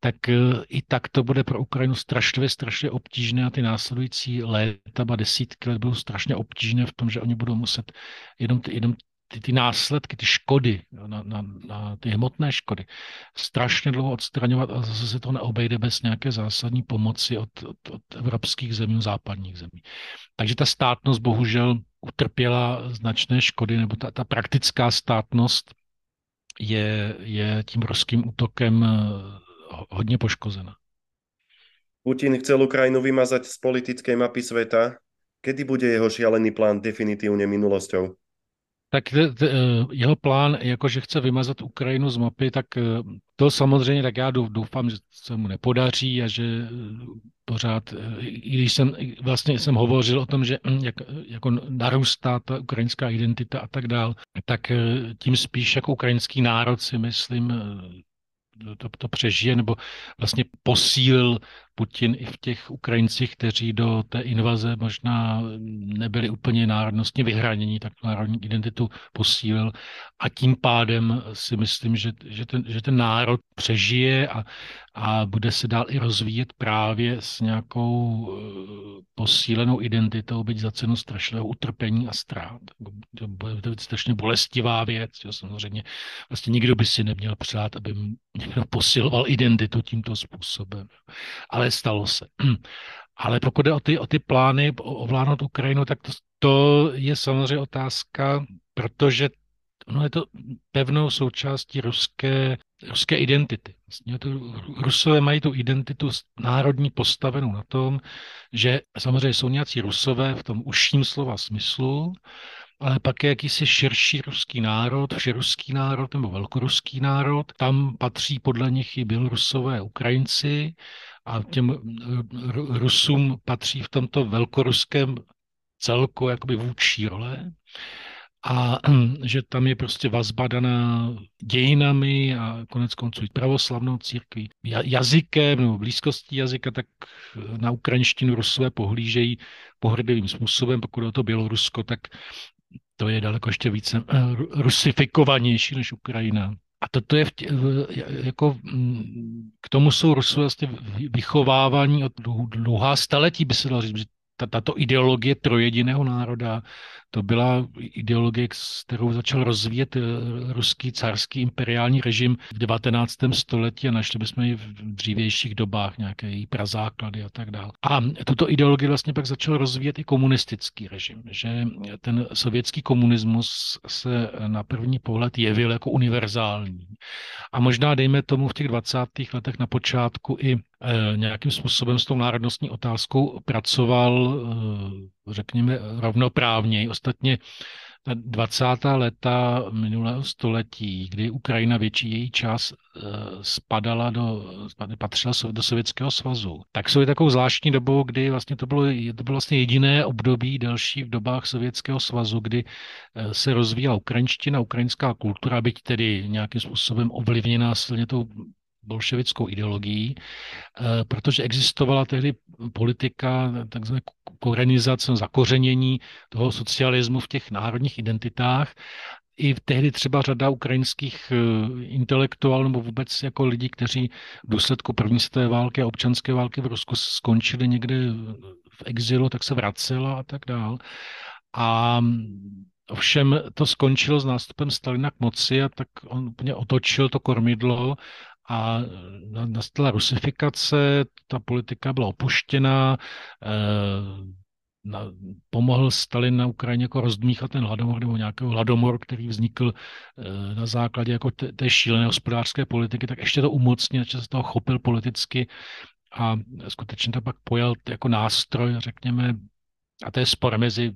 tak eh, i tak to bude pro Ukrajinu strašlivě, strašně obtížné a ty následující léta, ba desítky let budou strašně obtížné v tom, že oni budou muset jenom, jenom ty, ty následky, ty škody, na, na, na ty hmotné škody, strašně dlouho odstraňovat a zase se to neobejde bez nějaké zásadní pomoci od, od, od evropských zemí, západních zemí. Takže ta státnost bohužel utrpěla značné škody, nebo ta, ta praktická státnost je, je tím ruským útokem eh, hodně poškozena. Putin chcel Ukrajinu vymazať z politickej mapy sveta. Kedy bude jeho šialený plán definitívne minulosťou? Tak t, t, eh, jeho plán, jakože chce vymazat Ukrajinu z mapy, tak eh, to samozřejmě, tak já doufám, že se mu nepodaří a že eh, pořád, i když jsem vlastně jsem hovořil o tom, že hm, jak, jako narůstá ta ukrajinská identita a tak dál, tak tím spíš jako ukrajinský národ si myslím to, to přežije nebo vlastně posílil Putin i v těch Ukrajincích, kteří do té invaze možná nebyli úplně národnostně vyhranění, tak národní identitu posílil a tím pádem si myslím, že, že, ten, že ten národ přežije a, a bude se dál i rozvíjet právě s nějakou eh, posílenou identitou, byť za cenu strašného utrpení a ztrát. To bude to strašně bolestivá věc, jo, samozřejmě. Vlastně nikdo by si neměl přát, aby posiloval identitu tímto způsobem. Ale stalo se. Ale pokud jde o ty, o ty plány ovládnout Ukrajinu, tak to, to je samozřejmě otázka, protože No je to pevnou součástí ruské, ruské identity. Vlastně to, Rusové mají tu identitu národní postavenou na tom, že samozřejmě jsou nějací Rusové v tom užším slova smyslu, ale pak je jakýsi širší ruský národ, všeruský národ nebo velkoruský národ. Tam patří podle nich i Bělorusové, Ukrajinci a těm Rusům patří v tomto velkoruském celku jakoby vůdčí role a že tam je prostě vazba daná dějinami a konec konců i pravoslavnou církví. Jazykem nebo blízkostí jazyka, tak na ukrajinštinu Rusové pohlížejí pohrdlivým způsobem, pokud je to Bělorusko, tak to je daleko ještě více eh, rusifikovanější než Ukrajina. A toto je v tě, jako mm, k tomu jsou Rusové vlastně vychovávání od dlouhá staletí, by se dalo říct, že tato ideologie trojediného národa, to byla ideologie, kterou začal rozvíjet eh, ruský carský imperiální režim v 19. století a našli bychom ji v dřívějších dobách, nějaké její prazáklady a tak dále. A tuto ideologii vlastně pak začal rozvíjet i komunistický režim, že ten sovětský komunismus se na první pohled jevil jako univerzální. A možná, dejme tomu, v těch 20. letech na počátku i Eh, nějakým způsobem s tou národnostní otázkou pracoval, eh, řekněme, rovnoprávně. Ostatně ta 20. leta minulého století, kdy Ukrajina větší její čas eh, spadala do, patřila do Sovětského svazu, tak jsou takovou zvláštní dobou, kdy vlastně to bylo, to bylo vlastně jediné období delší v dobách Sovětského svazu, kdy se rozvíjela ukrajinština, ukrajinská kultura, byť tedy nějakým způsobem ovlivněná silně tou bolševickou ideologií, eh, protože existovala tehdy politika takzvané korenizace, zakořenění toho socialismu v těch národních identitách i tehdy třeba řada ukrajinských eh, intelektuálů nebo vůbec jako lidí, kteří v důsledku první světové války a občanské války v Rusku skončili někde v exilu, tak se vracela a tak dál. A Ovšem to skončilo s nástupem Stalina k moci a tak on úplně otočil to kormidlo a nastala rusifikace, ta politika byla opuštěna, eh, na, pomohl Stalin na Ukrajině jako rozdmíchat ten hladomor nebo nějaký hladomor, který vznikl eh, na základě jako té, té šílené hospodářské politiky, tak ještě to umocnil, že se toho chopil politicky a skutečně to pak pojal jako nástroj, řekněme, a to je spor mezi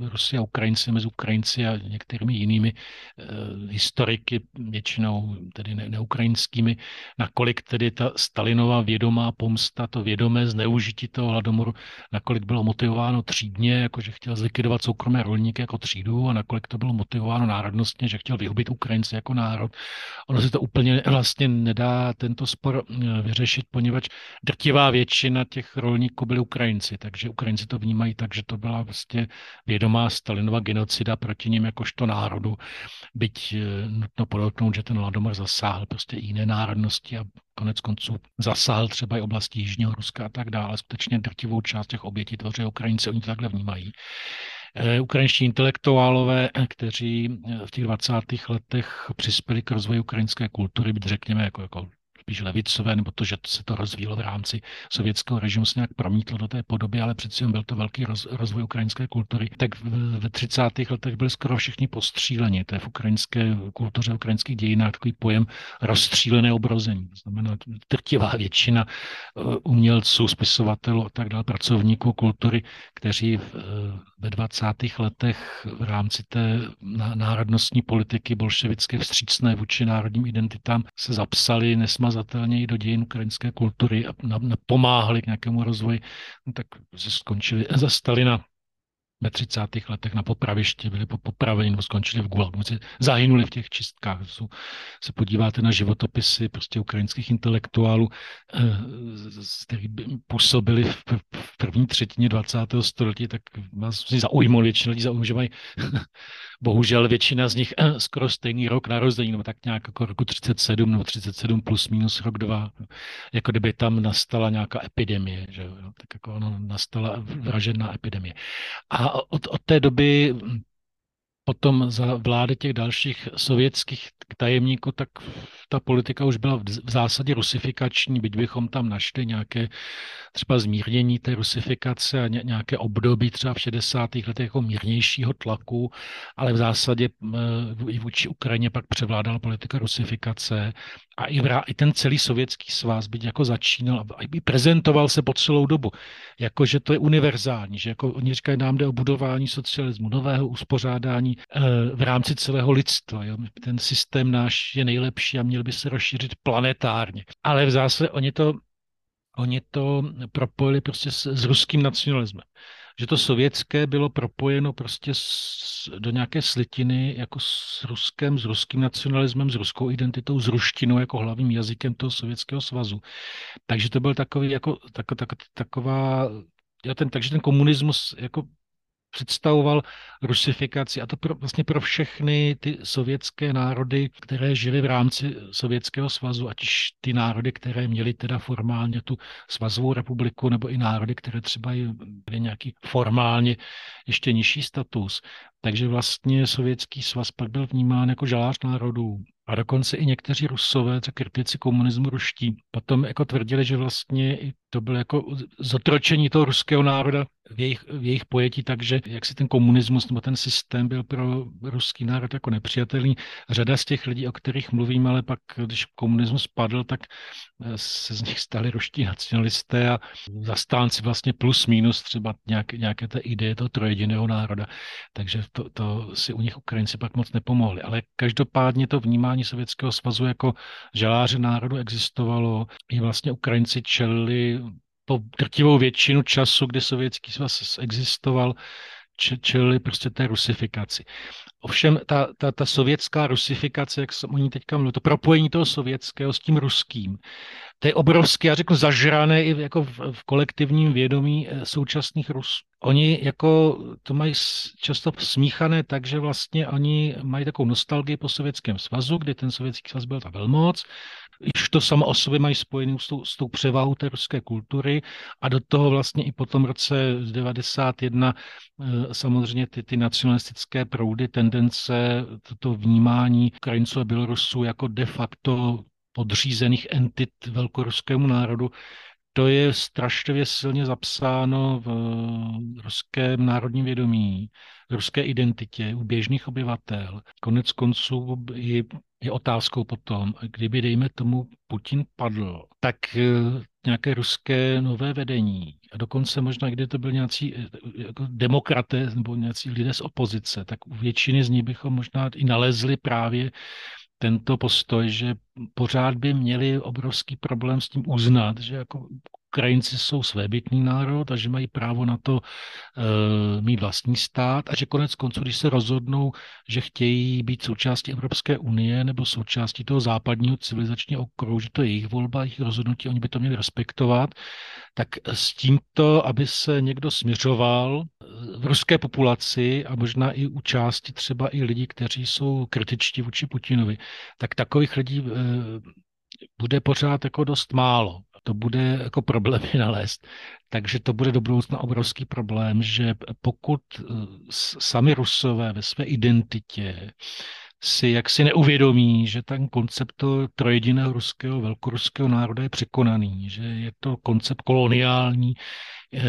Rusy a Ukrajinci, mezi Ukrajinci a některými jinými uh, historiky, většinou tedy ne, neukrajinskými, nakolik tedy ta Stalinová vědomá pomsta, to vědomé zneužití toho hladomoru, nakolik bylo motivováno třídně, jako že chtěl zlikvidovat soukromé rolníky jako třídu a nakolik to bylo motivováno národnostně, že chtěl vyhubit Ukrajince jako národ. Ono se to úplně vlastně nedá tento spor eh, vyřešit, poněvadž drtivá většina těch rolníků byli Ukrajinci, takže Ukrajinci to vnímají tak, že to byla vlastně vědomá Stalinova genocida proti ním jakožto národu, byť eh, nutno podotknout, že ten Ladomor zasáhl prostě jiné národnosti a konec konců zasáhl třeba i oblasti Jižního Ruska a tak dále. Skutečně drtivou část těch obětí tvoří Ukrajinci, oni to takhle vnímají. Eh, ukrajinští intelektuálové, kteří eh, v těch 20. letech přispěli k rozvoji ukrajinské kultury, byť řekněme jako, jako spíš levicové, nebo to, že se to rozvíjelo v rámci sovětského režimu, se nějak promítlo do té podoby, ale přeci jen byl to velký roz, rozvoj ukrajinské kultury. Tak ve 30. letech byli skoro všichni postříleni. To je v ukrajinské kultuře, v ukrajinských dějinách takový pojem rozstřílené obrození. To znamená, trtivá většina eh, umělců, spisovatelů a tak dále, pracovníků kultury, kteří eh, ve 20. letech v rámci té národnostní politiky bolševické vstřícné vůči národním identitám se zapsali nesmazatelně i do dějin ukrajinské kultury a pomáhali k nějakému rozvoji, no tak se skončili za Stalina ve 30. letech na popravišti, byli po popravení nebo skončili v Gulagu, zahynuli v těch čistkách. Jsou, se podíváte na životopisy prostě ukrajinských intelektuálů, kteří působili v, v první třetině 20. století, tak vás zaujmou většina lidí, zaujmou, že mají bohužel většina z nich skoro stejný rok narození, nebo tak nějak jako roku 37 nebo 37 plus minus rok 2, jako kdyby tam nastala nějaká epidemie, že jo, tak jako ono nastala vražená epidemie. A od, od té doby potom za vlády těch dalších sovětských tajemníků, tak ta politika už byla v zásadě rusifikační, byť bychom tam našli nějaké třeba zmírnění té rusifikace a nějaké období třeba v 60. letech jako mírnějšího tlaku, ale v zásadě i vůči Ukrajině pak převládala politika rusifikace a i, vrá, i ten celý sovětský svaz byť jako začínal a i prezentoval se po celou dobu, jako že to je univerzální, že jako oni říkají, nám jde o budování socialismu, nového uspořádání eh, v rámci celého lidstva. Jo. Ten systém náš je nejlepší a měl by se rozšířit planetárně. Ale v zásadě oni to, oni to propojili prostě s, s ruským nacionalismem že to sovětské bylo propojeno prostě s, do nějaké slitiny jako s Ruskem, s ruským nacionalismem, s ruskou identitou, s ruštinou jako hlavním jazykem toho sovětského svazu. Takže to byl takový jako, tak, tak, taková, ten, takže ten komunismus jako představoval rusifikaci a to pro, vlastně pro všechny ty sovětské národy, které žily v rámci Sovětského svazu, ať už ty národy, které měly teda formálně tu svazovou republiku, nebo i národy, které třeba byly nějaký formálně ještě nižší status. Takže vlastně Sovětský svaz pak byl vnímán jako žalář národů. A dokonce i někteří rusové, co kritici komunismu ruští, potom jako tvrdili, že vlastně i to bylo jako zotročení toho ruského národa v jejich, v jejich pojetí, takže jak si ten komunismus nebo ten systém byl pro ruský národ jako nepřijatelný. Řada z těch lidí, o kterých mluvím, ale pak, když komunismus padl, tak eh, se z nich stali ruští nacionalisté a zastánci vlastně plus minus třeba nějak, nějaké té ideje toho trojediného národa. Takže to, to si u nich Ukrajinci pak moc nepomohli. Ale každopádně to vnímání Sovětského svazu jako žaláře národu existovalo. I vlastně Ukrajinci čelili po drtivou většinu času, kdy Sovětský svaz existoval, čelili prostě té rusifikaci. Ovšem ta, ta, ta sovětská rusifikace, jak jsem o ní teďka mluvil, to propojení toho sovětského s tím ruským, to je obrovské, já řeknu, zažrané i jako v, v kolektivním vědomí eh, současných Rusů. Oni jako to mají často smíchané tak, že vlastně oni mají takovou nostalgii po Sovětském svazu, kdy ten Sovětský svaz byl ta velmoc, Již to samo o sobě mají spojený s tou, s tou převahou té ruské kultury a do toho vlastně i po tom roce 91 eh, samozřejmě ty, ty nacionalistické proudy, tendence, toto vnímání Ukrajinců a Bělorusů jako de facto podřízených entit velkoruskému národu, to je strašlivě silně zapsáno v ruském národním vědomí, v ruské identitě u běžných obyvatel. Konec konců je, je otázkou potom, kdyby, dejme tomu, Putin padl, tak eh, nějaké ruské nové vedení, a dokonce možná, kdy to byl nějací eh, jako demokraté nebo nějací lidé z opozice, tak u většiny z nich bychom možná i nalezli právě tento postoj, že pořád by měli obrovský problém s tím uznat, že jako Ukrajinci jsou svébytný národ a že mají právo na to e, mít vlastní stát a že konec konců, když se rozhodnou, že chtějí být součástí Evropské unie nebo součástí toho západního civilizačního okruhu, že to je jejich volba, jejich rozhodnutí, oni by to měli respektovat, tak s tímto, aby se někdo směřoval eh, v ruské populaci a možná i u části třeba i lidí, kteří jsou kritičtí vůči Putinovi, tak takových lidí e, bude pořád jako dost málo to bude jako problémy nalézt. Takže to bude do budoucna obrovský problém, že pokud eh, sami Rusové ve své identitě si jaksi neuvědomí, že ten koncept trojediného ruského, velkoruského národa je překonaný, že je to koncept koloniální, eh,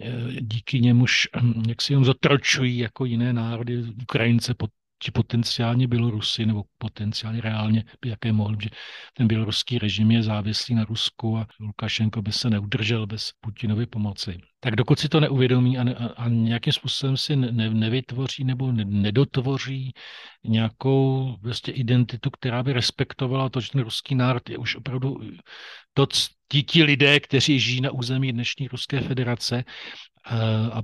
eh, díky němuž hm, jak si jenom zatročují jako jiné národy, Ukrajince pod či potenciálně Bělorusy, nebo potenciálně reálně, jaké mohli, že ten běloruský režim je závislý na Rusku a Lukašenko by se neudržel bez Putinovy pomoci. Tak dokud si to neuvědomí a, ne, a nějakým způsobem si ne, nevytvoří nebo ne, nedotvoří nějakou vlastně identitu, která by respektovala to, že ten ruský národ je už opravdu to, ti lidé, kteří žijí na území dnešní Ruské federace a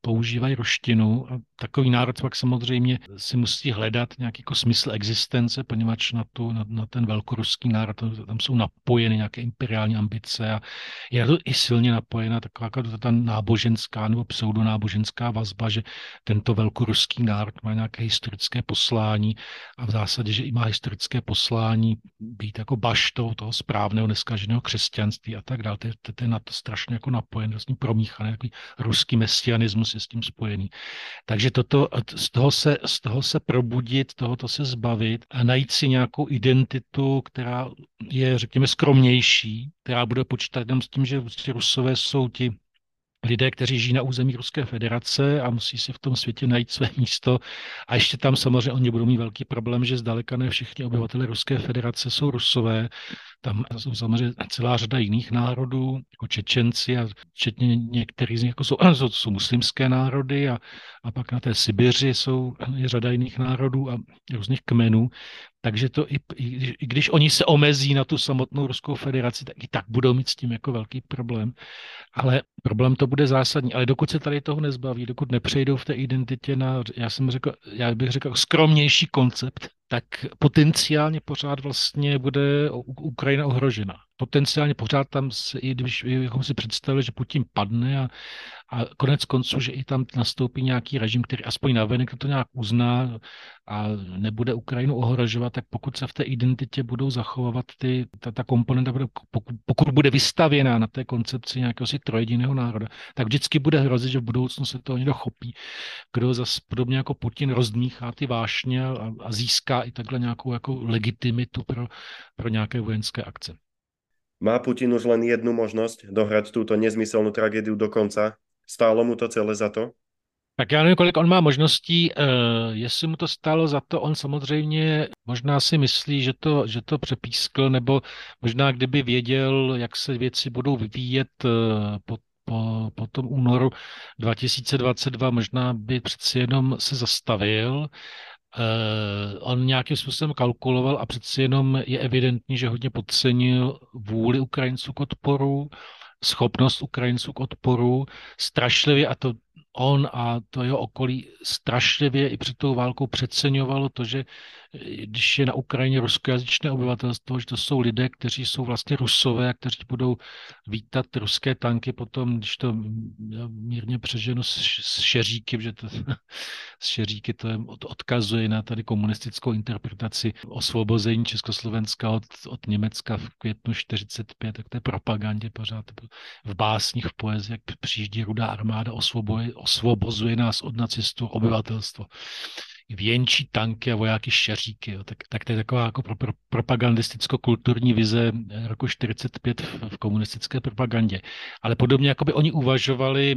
používají ruštinu. A takový národ pak samozřejmě si musí hledat nějaký jako smysl existence, poněvadž na, tu, na, na ten velkoruský národ tam jsou napojeny nějaké imperiální ambice a je to i silně napojena taková jako ta náboženská nebo pseudonáboženská vazba, že tento velkoruský národ má nějaké historické poslání a v zásadě, že i má historické poslání být jako baštou toho správného, neskaženého křesťanství a tak dále. To je, to je na to strašně jako napojen, vlastně promíchaný, takový ruský mesianismus je s tím spojený. Takže toto, z toho se, z toho se probudit, tohoto se zbavit a najít si nějakou identitu, která je, řekněme, skromnější, která bude počítat jenom s tím, že prostě Rusové jsou ti lidé, kteří žijí na území Ruské federace a musí si v tom světě najít své místo. A ještě tam samozřejmě oni budou mít velký problém, že zdaleka ne všichni obyvatele Ruské federace jsou Rusové. Tam jsou samozřejmě celá řada jiných národů, jako Čečenci a včetně některých z nich jako jsou, jsou, jsou muslimské národy a, a pak na té Sibiři jsou je řada jiných národů a různých kmenů. Takže to i, i, když oni se omezí na tu samotnou Ruskou federaci, tak i tak budou mít s tím jako velký problém. Ale problém to bude zásadní. Ale dokud se tady toho nezbaví, dokud nepřejdou v té identitě na, já jsem řekl, já bych řekl, skromnější koncept, tak potenciálně pořád vlastně bude Ukrajina ohrožena. Potenciálně pořád tam, i když bychom si představili, že Putin padne a, a konec konců, že i tam nastoupí nějaký režim, který aspoň navenek to nějak uzná a nebude Ukrajinu ohrožovat, tak pokud se v té identitě budou zachovávat ty, ta, ta komponenta, pokud, pokud bude vystavěná na té koncepci nějakého si trojediného národa, tak vždycky bude hrozit, že v budoucnu se to někdo chopí, kdo zase podobně jako Putin rozdmíchá ty vášně a, a získá i takhle nějakou jako legitimitu pro, pro nějaké vojenské akce. Má Putin už len jednu možnost dohrať túto nezmyselnou tragédiu do konca? Stálo mu to celé za to? Tak já nevím, kolik on má možností. Uh, jestli mu to stálo za to, on samozřejmě možná si myslí, že to, že to přepískl, nebo možná kdyby věděl, jak se věci budou vyvíjet uh, po, po, po tom únoru 2022, možná by přeci jenom se zastavil on nějakým způsobem kalkuloval a přeci jenom je evidentní, že hodně podcenil vůli Ukrajinců k odporu, schopnost Ukrajinců k odporu, strašlivě, a to on a to jeho okolí strašlivě i před tou válkou přeceňovalo to, že když je na Ukrajině ruskojazyčné obyvatelstvo, že to jsou lidé, kteří jsou vlastně rusové a kteří budou vítat ruské tanky potom, když to mírně přeženu s šeříky, že to s šeříky to je, odkazuje na tady komunistickou interpretaci osvobození Československa od, od Německa v květnu 45, tak to je propagandě pořád v básních, v poezii, jak přijíždí rudá armáda, osvobozuje, osvobozuje nás od nacistů obyvatelstvo věnčí tanky a vojáky šeříky. Jo. Tak, tak to je taková jako pro, pro, propagandisticko-kulturní vize roku 45 v, komunistické propagandě. Ale podobně, jako by oni uvažovali,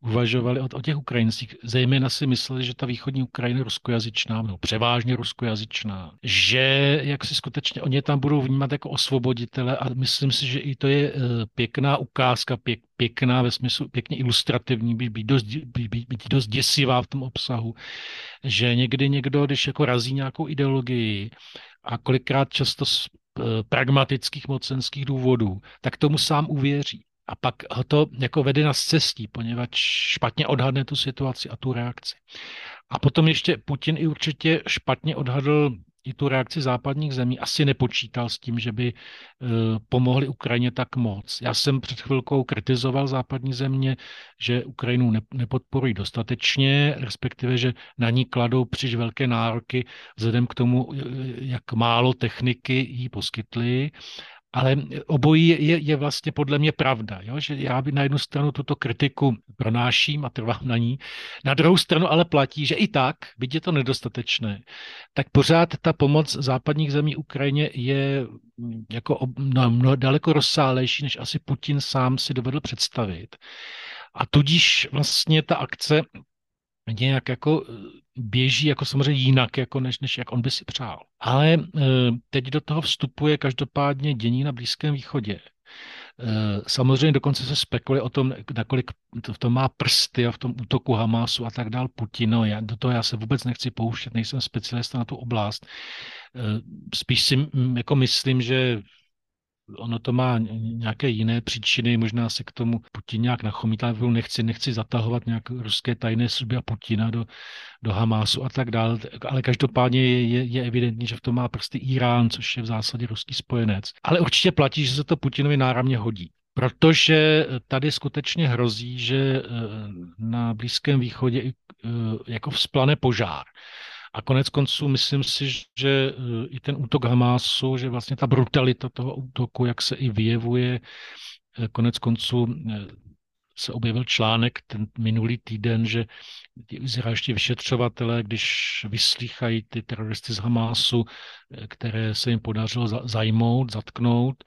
uvažovali o, o těch Ukrajincích, zejména si mysleli, že ta východní Ukrajina je ruskojazyčná, no převážně ruskojazyčná, že jak si skutečně oni tam budou vnímat jako osvoboditele a myslím si, že i to je eh, pěkná ukázka, pěk, pěkná ve smyslu, pěkně ilustrativní, být, být, dost, být, být dost děsivá v tom obsahu, že někdy někdo, když jako razí nějakou ideologii a kolikrát často z eh, pragmatických mocenských důvodů, tak tomu sám uvěří. A pak ho to jako vede na cestí, poněvadž špatně odhadne tu situaci a tu reakci. A potom ještě Putin i určitě špatně odhadl i tu reakci západních zemí asi nepočítal s tím, že by eh, pomohli Ukrajině tak moc. Já jsem před chvilkou kritizoval západní země, že Ukrajinu nepodporují dostatečně, respektive, že na ní kladou příliš velké nároky vzhledem k tomu, eh, jak málo techniky jí poskytly ale obojí je, je vlastně podle mě pravda, jo? že já by na jednu stranu tuto kritiku pronáším a trvám na ní, na druhou stranu ale platí, že i tak, byť je to nedostatečné, tak pořád ta pomoc západních zemí Ukrajině je jako no, no, daleko rozsálejší, než asi Putin sám si dovedl představit. A tudíž vlastně ta akce nějak jako eh, běží jako samozřejmě jinak, jako než, než jak on by si přál. Ale eh, teď do toho vstupuje každopádně dění na Blízkém východě. Eh, samozřejmě dokonce se spekuluje o tom, nakolik to v tom má prsty a v tom útoku Hamasu a tak dál Putin. No, já, do toho já se vůbec nechci pouštět, nejsem specialista na tu oblast. Spíš si jako myslím, že ono to má nějaké jiné příčiny, možná se k tomu Putin nějak nachomítá, nechci, nechci zatahovat nějak ruské tajné služby a Putina do, do Hamásu a tak dále, ale každopádně je, je, je evidentní, že v tom má prsty Irán, což je v zásadě ruský spojenec. Ale určitě platí, že se to Putinovi náramně hodí. Protože tady skutečně hrozí, že eh, na Blízkém východě eh, jako vzplane požár. A konec konců myslím si, že eh, i ten útok Hamásu, že vlastně ta brutalita toho útoku, jak se i vyjevuje, konec konců se objevil článek ten minulý týden, že izraelští vyšetřovatelé, když vyslýchají ty teroristy z Hamásu, které se jim podařilo zajmout, zatknout,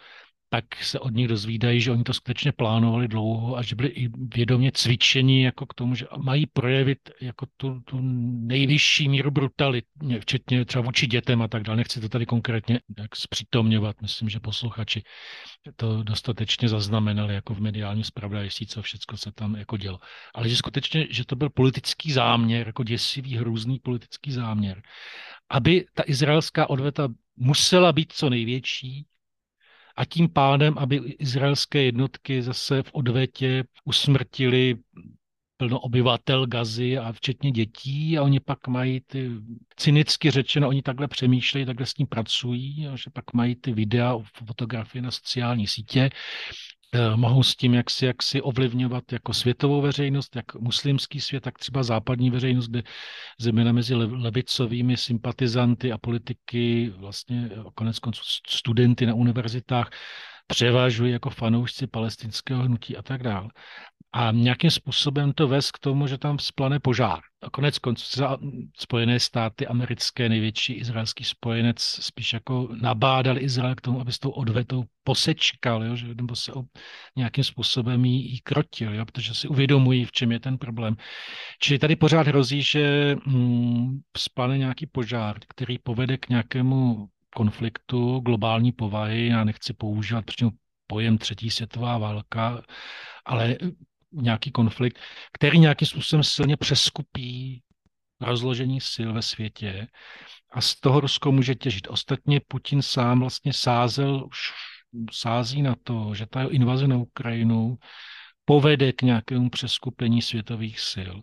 tak se od nich dozvídají, že oni to skutečně plánovali dlouho a že byli i vědomě cvičení jako k tomu, že mají projevit jako tu, tu nejvyšší míru brutality, včetně třeba vůči dětem a tak dále. Nechci to tady konkrétně jak zpřítomňovat. Myslím, že posluchači to dostatečně zaznamenali jako v mediálním zpravodajství, co všechno se tam jako dělo. Ale že skutečně, že to byl politický záměr, jako děsivý, hrůzný politický záměr, aby ta izraelská odveta musela být co největší, a tím pádem, aby izraelské jednotky zase v odvetě usmrtili plno obyvatel Gazy a včetně dětí a oni pak mají ty, cynicky řečeno, oni takhle přemýšlejí, takhle s tím pracují, že pak mají ty videa, fotografie na sociální sítě mohou s tím jaksi, jaksi ovlivňovat jako světovou veřejnost, jak muslimský svět, tak třeba západní veřejnost, kde zejména mezi levicovými sympatizanty a politiky, vlastně eh, konec konců studenty na univerzitách, převážují jako fanoušci palestinského hnutí a tak dále a nějakým způsobem to vést k tomu, že tam splane požár. A konec konců Spojené státy americké, největší izraelský spojenec, spíš jako nabádal Izrael k tomu, aby s tou odvetou posečkal, jo, že, nebo se o, nějakým způsobem jí, jí krotil, jo, protože si uvědomují, v čem je ten problém. Čili tady pořád hrozí, že hm, splane nějaký požár, který povede k nějakému konfliktu globální povahy. Já nechci používat přímo pojem třetí světová válka, ale nějaký konflikt, který nějakým způsobem silně přeskupí rozložení sil ve světě a z toho Rusko může těžit. Ostatně Putin sám vlastně sázel, už sází na to, že ta invaze na Ukrajinu povede k nějakému přeskupení světových sil.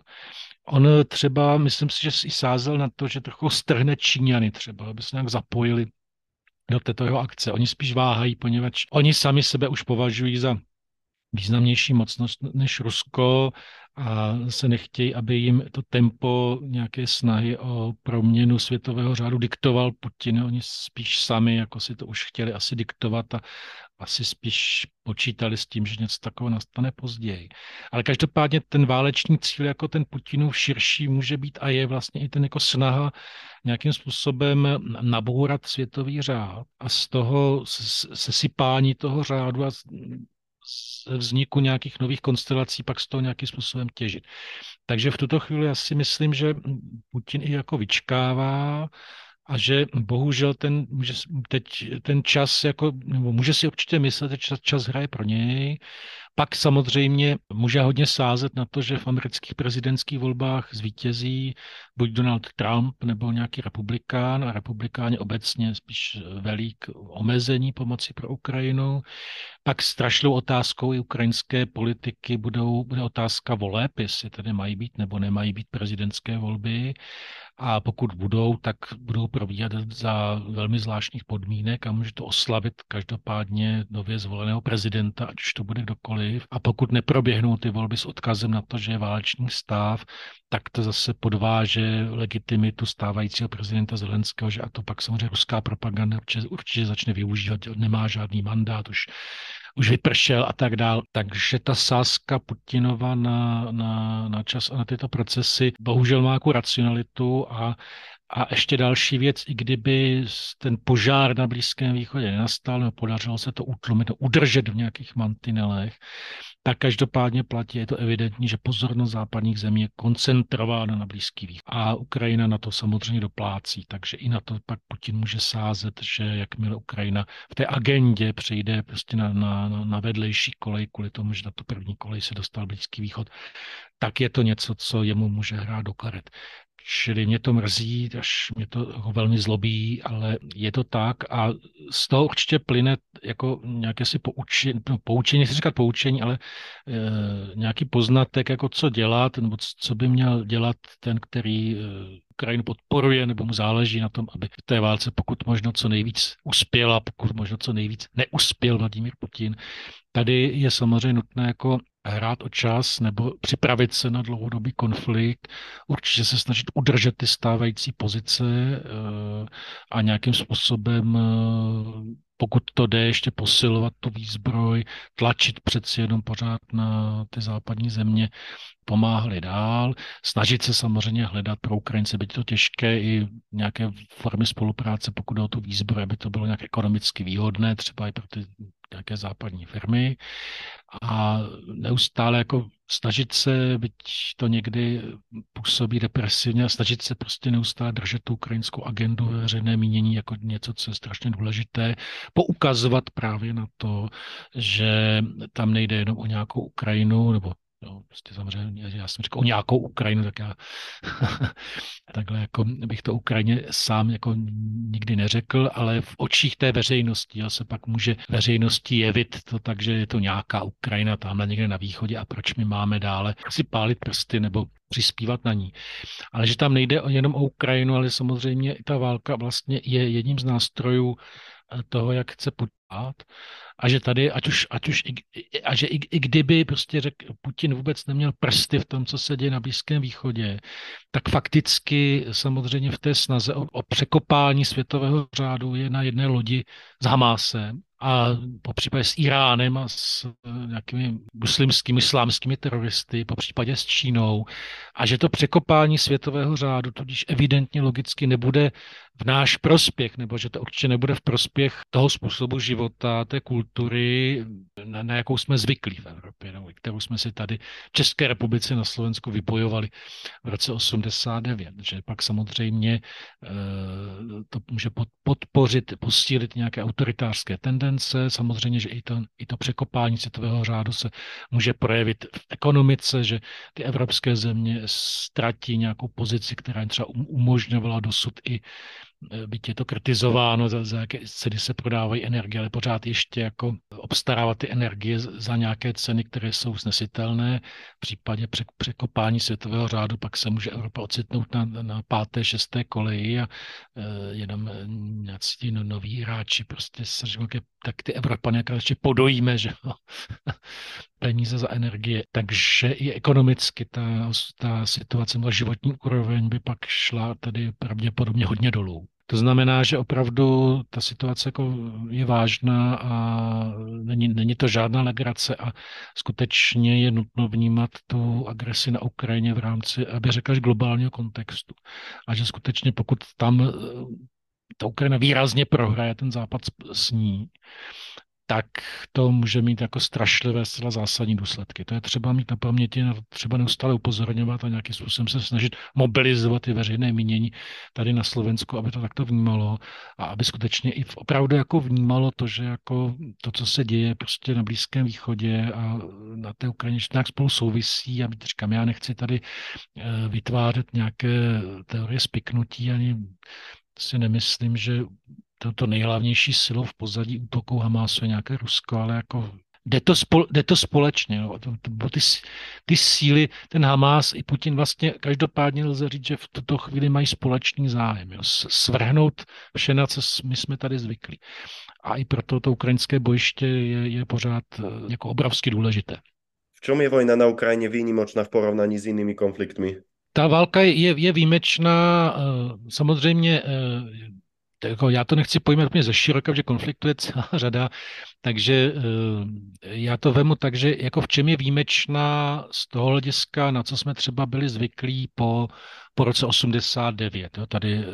On třeba, myslím si, že i sázel na to, že trochu strhne Číňany třeba, aby se nějak zapojili do této jeho akce. Oni spíš váhají, poněvadž oni sami sebe už považují za významnější mocnost než Rusko a se nechtějí, aby jim to tempo nějaké snahy o proměnu světového řádu diktoval Putin. Oni spíš sami jako si to už chtěli asi diktovat a asi spíš počítali s tím, že něco takového nastane později. Ale každopádně ten váleční cíl jako ten Putinův širší může být a je vlastně i ten jako snaha nějakým způsobem nabourat světový řád a z toho sesypání toho řádu a vzniku nějakých nových konstelací pak z toho nějakým způsobem těžit. Takže v tuto chvíli já si myslím, že Putin i jako vyčkává a že bohužel ten, může, teď ten čas, jako, nebo může si určitě myslet, že čas, čas hraje pro něj. Pak samozřejmě může hodně sázet na to, že v amerických prezidentských volbách zvítězí buď Donald Trump nebo nějaký republikán a republikáni obecně spíš velí k omezení pomoci pro Ukrajinu. Pak strašnou otázkou i ukrajinské politiky budou, bude otázka voleb, jestli tedy mají být nebo nemají být prezidentské volby a pokud budou, tak budou probíhat za velmi zvláštních podmínek a může to oslavit každopádně nově zvoleného prezidenta, ať už to bude kdokoliv. A pokud neproběhnou ty volby s odkazem na to, že je válečný stav, tak to zase podváže legitimitu stávajícího prezidenta Zelenského, že a to pak samozřejmě ruská propaganda určitě, určitě začne využívat, nemá žádný mandát, už už vypršel a tak dál. Takže ta sázka Putinova na, na, na čas a na tyto procesy bohužel má jako racionalitu a a ještě další věc, i kdyby ten požár na Blízkém východě nenastal, nebo podařilo se to utlumit, udržet v nějakých mantinelech, tak každopádně platí, je to evidentní, že pozornost západních zemí je koncentrována na Blízký východ. A Ukrajina na to samozřejmě doplácí, takže i na to pak Putin může sázet, že jakmile Ukrajina v té agendě přejde prostě na, na, na vedlejší kolej, kvůli tomu, že na tu první kolej se dostal Blízký východ, tak je to něco, co jemu může hrát do karet. Čili mě to mrzí, až mě to velmi zlobí, ale je to tak a z toho určitě plyne jako nějaké si poučení, no, poučení nechci říkat poučení, ale e, nějaký poznatek, jako co dělat, nebo co by měl dělat ten, který e, podporuje, nebo mu záleží na tom, aby v té válce pokud možno co nejvíc uspěl a pokud možno co nejvíc neuspěl Vladimír Putin. Tady je samozřejmě nutné jako hrát o čas nebo připravit se na dlouhodobý konflikt, určitě se snažit udržet ty stávající pozice eh, a nějakým způsobem eh, pokud to jde, ještě posilovat tu výzbroj, tlačit přeci jenom pořád na ty západní země, pomáhali dál, snažit se samozřejmě hledat pro Ukrajince, byť to těžké, i nějaké formy spolupráce, pokud jde o tu výzbroj, aby to bylo nějak ekonomicky výhodné, třeba i pro ty nějaké západní firmy a neustále jako snažit se, byť to někdy působí depresivně, snažit se prostě neustále držet tu ukrajinskou agendu ve veřejné mínění jako něco, co je strašně důležité, poukazovat právě na to, že tam nejde jenom o nějakou Ukrajinu, nebo No, prostě samozřejmě, já jsem říkal o nějakou Ukrajinu, tak já takhle jako bych to Ukrajině sám jako nikdy neřekl, ale v očích té veřejnosti jo, se pak může veřejnosti jevit to tak, že je to nějaká Ukrajina tamhle někde na východě a proč my máme dále si pálit prsty nebo přispívat na ní. Ale že tam nejde jenom o Ukrajinu, ale samozřejmě ta válka vlastně je jedním z nástrojů toho, jak chce Putin a že tady, ať už, ať už a že i, i kdyby prostě řekl, Putin vůbec neměl prsty v tom, co se děje na Blízkém východě, tak fakticky samozřejmě v té snaze o, o překopání světového řádu je na jedné lodi s Hamásem a po případě s Iránem a s eh, nějakými muslimskými, islámskými teroristy, po případě s Čínou. A že to překopání světového řádu tudíž evidentně logicky nebude v náš prospěch, nebo že to určitě nebude v prospěch toho způsobu života, té kultury, na, na jakou jsme zvyklí v Evropě, nebo kterou jsme si tady v České republice na Slovensku vypojovali v roce 89. Že pak samozřejmě eh, to může podpořit, posílit nějaké autoritářské tendence, samozřejmě, že i to, i to překopání světového řádu se může projevit v ekonomice, že ty evropské země ztratí nějakou pozici, která jim třeba um-, umožňovala dosud i byť je to kritizováno, za, za jaké ceny se prodávají energie, ale pořád ještě jako obstarávat ty energie za nějaké ceny, které jsou snesitelné. V případě překopání světového řádu pak se může Evropa ocitnout na, na páté, šesté koleji a uh, jenom nějací no, noví hráči prostě se řekl, tak ty Evropany jak ještě podojíme, že peníze za energie. Takže i ekonomicky ta, ta situace, ta životní úroveň by pak šla tady pravděpodobně hodně dolů. To znamená, že opravdu ta situace jako je vážná a není, není to žádná legrace a skutečně je nutno vnímat tu agresi na Ukrajině v rámci, aby řekl, globálního kontextu. A že skutečně pokud tam eh, ta Ukrajina výrazně prohraje, ten západ s ní, tak to může mít jako strašlivé, zcela zásadní důsledky. To je třeba mít na paměti, třeba neustále upozorňovat a nějakým způsobem se snažit mobilizovat i veřejné mínění tady na Slovensku, aby to takto vnímalo a aby skutečně i opravdu jako vnímalo to, že jako to, co se děje prostě na Blízkém východě a na té Ukrajině, že nějak spolu souvisí a říkám, já nechci tady eh, vytvářet nějaké teorie spiknutí ani si nemyslím, že to, to nejhlavnější silou v pozadí útoku Hamásu je nějaké Rusko, ale jako jde to, spol, jde to společně. No. To, to, ty, ty síly, ten Hamás i Putin vlastně každopádně lze říct, že v tuto chvíli mají společný zájem. Jo. Svrhnout vše, na co my jsme tady zvyklí. A i proto to ukrajinské bojiště je, je pořád eh, jako obrovsky důležité. V čem je vojna na Ukrajině výnimočná v porovnání s jinými konfliktmi? Ta válka je, je výjimečná. Eh, samozřejmě eh, jako já to nechci pojmout úplně ze široka, že konfliktu je celá řada, takže eh, já to vemu tak, že jako v čem je výjimečná z toho hlediska, na co jsme třeba byli zvyklí po, po roce 89, jo, tady